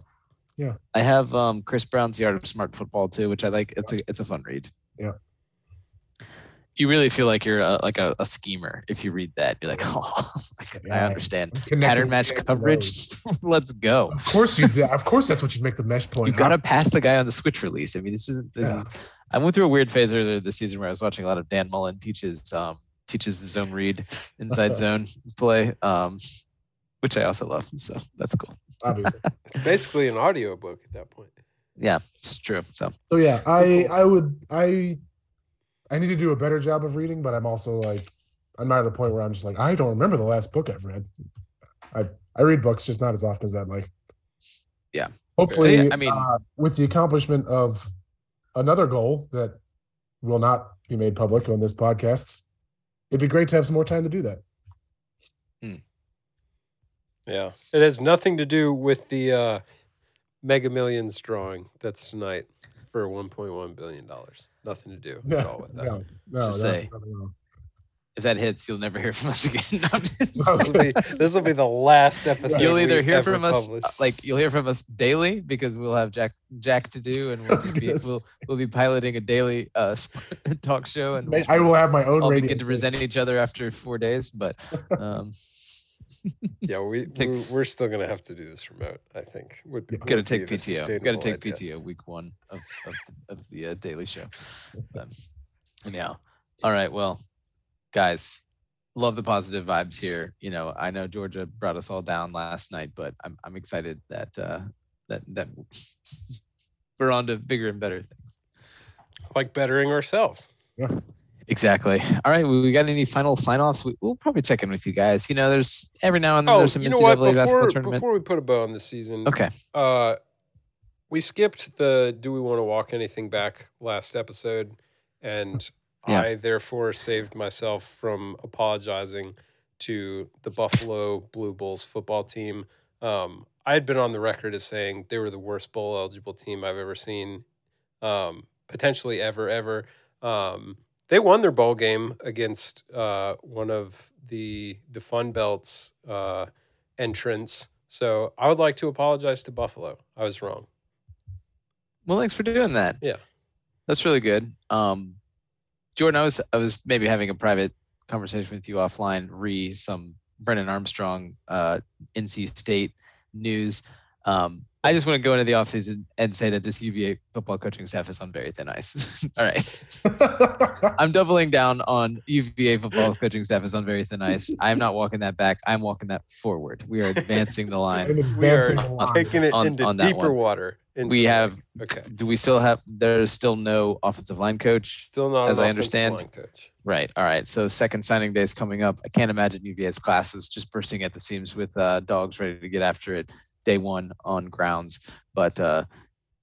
Yeah. I have um Chris Brown's The Art of Smart Football too, which I like. It's a it's a fun read. Yeah. You really feel like you're a, like a, a schemer if you read that. You're like, oh, I Yeah. understand. I'm Pattern match the ends of coverage. Let's go. Of course you. yeah, Of course, that's what you'd make the mesh point. You gotta pass the guy on the switch release. I mean, this isn't. This Yeah. is, I went through a weird phase earlier this season where I was watching a lot of Dan Mullen teaches um teaches the zone read inside zone play, um, which I also love. So that's cool. obviously. It's basically an audiobook at that point. Yeah, it's true. So So yeah, I I would I I need to do a better job of reading, but I'm also like I'm not at a point where I'm just like I don't remember the last book I've read. I I read books just not as often as I'd like. Yeah. Hopefully, Yeah, I mean- uh, with the accomplishment of another goal that will not be made public on this podcast, it'd be great to have some more time to do that. Yeah. It has nothing to do with the uh, Mega Millions drawing that's tonight for $1.1 billion. Nothing to do at all with that. no, no, Just say. no, no. if that hits, you'll never hear from us again. No, I'm just- I was This will be, this will be the last episode. you'll either hear from us publish. uh, like you'll hear from us daily because we'll have Jack Jack to do and we'll be, we'll, we'll be piloting a daily uh sp- talk show and I will have my own all radio. begin to station. resent each other after four days. But um, Yeah, we, Take- we're, we're still going to have to do this remote, I think. Would, Yeah. would gotta be take the PTO. Gonna take idea. PTO week one of of the, of the uh, daily show. Um, anyhow, all right. Well, guys, love the positive vibes here. You know, I know Georgia brought us all down last night, but I'm I'm excited that uh, that that we're on to bigger and better things. Like bettering ourselves. Exactly. All right. We got any final sign offs? We, we'll probably check in with you guys. You know, there's every now and then Oh, there's some you know what? NCAA basketball Before, tournament. before we put a bow on the season, Okay. uh, we skipped the "Do we want to walk anything back?" last episode, and Yeah. I therefore saved myself from apologizing to the Buffalo Blue Bulls football team. Um, I had been on the record as saying they were the worst bowl eligible team I've ever seen, um, potentially ever, ever. Um, they won their bowl game against uh, one of the the Fun Belts uh, entrants. So I would like to apologize to Buffalo. I was wrong. Well, thanks for doing that. Yeah. That's really good. Um, Jordan, I was I was maybe having a private conversation with you offline, re some Brennan Armstrong, uh, NC State news. Um, I just want to go into the offseason and say that this UVA football coaching staff is on very thin ice. All right. I'm doubling down on UVA football coaching staff is on very thin ice. I'm not walking that back. I'm walking that forward. We are advancing the line. I'm We are the line. taking it on- into on that deeper one. water. into We have okay. do we still have there's still no offensive line coach? Still not as an I offensive understand, line coach. Right. All right. So second signing day is coming up. I can't imagine UVA's classes just bursting at the seams with uh, dogs ready to get after it day one on grounds. But uh,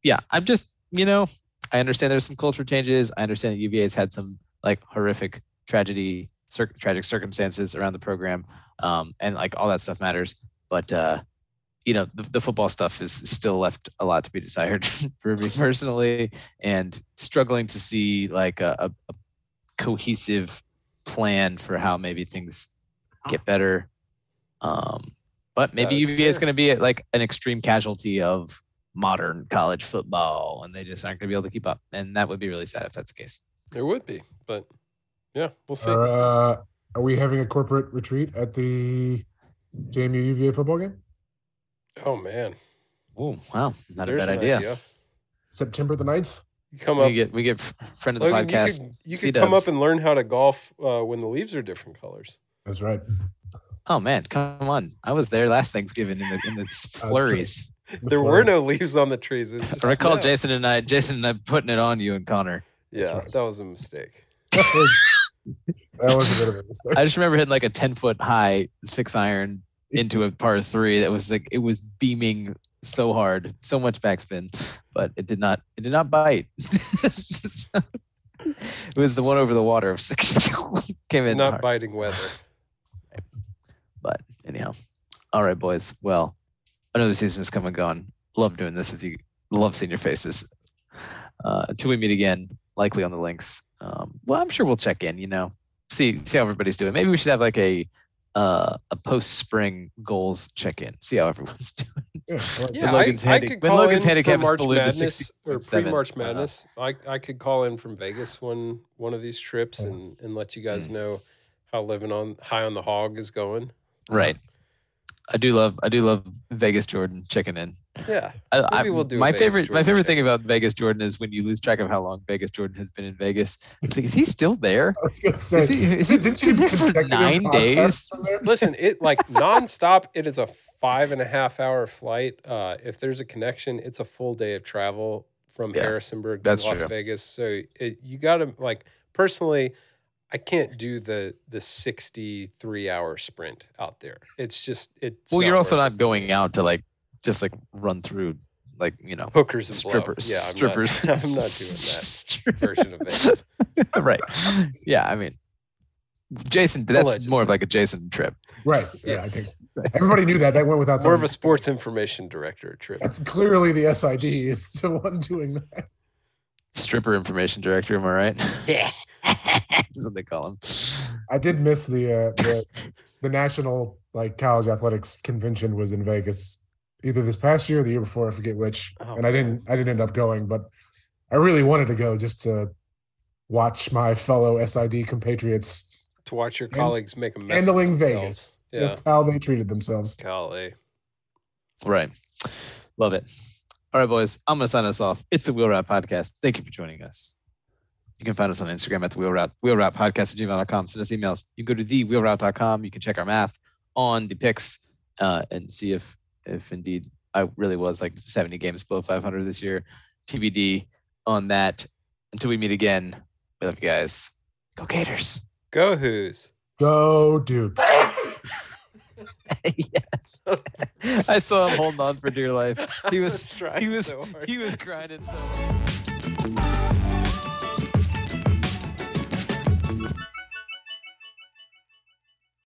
yeah, I'm just you know I understand there's some culture changes. I understand that UVA's had some like horrific tragedy, cir- tragic circumstances around the program, um, and like all that stuff matters. But uh, you know the, the football stuff is still left a lot to be desired for me personally, and struggling to see like a, a cohesive plan for how maybe things get better. Um, but maybe That's UVA is going to be like an extreme casualty of modern college football, and they just aren't going to be able to keep up. And that would be really sad if that's the case. It would be, but yeah, we'll see. Are, uh, are we having a corporate retreat at the JMU UVA football game? oh man, Oh wow, not There's a bad idea. idea. September the 9th? Come up. We get we get friend of the Logan, podcast. You could, you could come up and learn how to golf uh, when the leaves are different colors. That's right. Oh man, come on! I was there last Thanksgiving in the in the flurries. The There were no leaves on the trees. It was just I recall snow. Jason and I, Jason and I putting it on you and Connor. Yeah, right. that was a mistake. that was, that was a bit of a mistake. I just remember hitting like a 10 foot high six iron into a par three that was like it was beaming so hard, so much backspin, but it did not it did not bite. So, it was the one over the water of six came It's in. not hard. biting weather. But anyhow. All right, boys. Well, another season is come and gone. Love doing this with you. Love seeing your faces. Uh, until we meet again, likely on the links. Um, well, I'm sure we'll check in. You know, see see how everybody's doing. Maybe we should have like a uh, a post spring goals check in. See how everyone's doing. Yeah, I like Yeah, that. I, Logan's I could when call Logan's in handicap is March ballooned to Madness or pre-March uh, Madness. I, I could call in from Vegas one one of these trips and, and let you guys Mm. know how living on high on the hog is going. Right. I do love I do love Vegas Jordan checking in. Yeah. I, I, Maybe we'll do a my Vegas favorite my favorite thing check-in. about Vegas Jordan is when you lose track of how long Vegas Jordan has been in Vegas. It's like, is he still there? I was gonna say, Is he, is he didn't you been do for nine days? Listen, it like nonstop. It is a five and a half hour flight. Uh, if there's a connection, it's a full day of travel from Yeah, Harrisonburg to Las true. Vegas. So it, you got to like personally, I can't do the the sixty three hour sprint out there. It's just it's. Well, you're also worth not going out to like just like run through like you know hookers and strippers. Blow. Yeah, I'm strippers. Not, I'm not doing that version of Vegas. right. Yeah, I mean, Jason. That's Allegedly. more of like a Jason trip. Right. Yeah, I think everybody knew that. That went without More of a sports information director trip. That's clearly the SID is the one doing that. Stripper information director. Am I right? Yeah. That's what they call him. I did miss the uh, the the national like college athletics convention was in Vegas either this past year or the year before, I forget which. Oh, and I didn't I didn't end up going, but I really wanted to go just to watch my fellow SID compatriots To watch your And- colleagues make a mess. handling. Vegas. Yeah. Just how they treated themselves. Golly. Right. Love it. All right, boys. I'm gonna sign us off. It's the Wheel Route Podcast. Thank you for joining us. You can find us on Instagram at the Wheel Route, Wheel Route Podcast at gmail.com. Send us emails. You can go to the thewheelroute.com. You can check our math on the picks uh, and see if if indeed I really was like 70 games below 500 this year. TBD on that. Until we meet again, we love you guys. Go Gators. Go Hoos. Go Dukes. yes. I saw him holding on for dear life. He was trying he was so he was grinding so hard.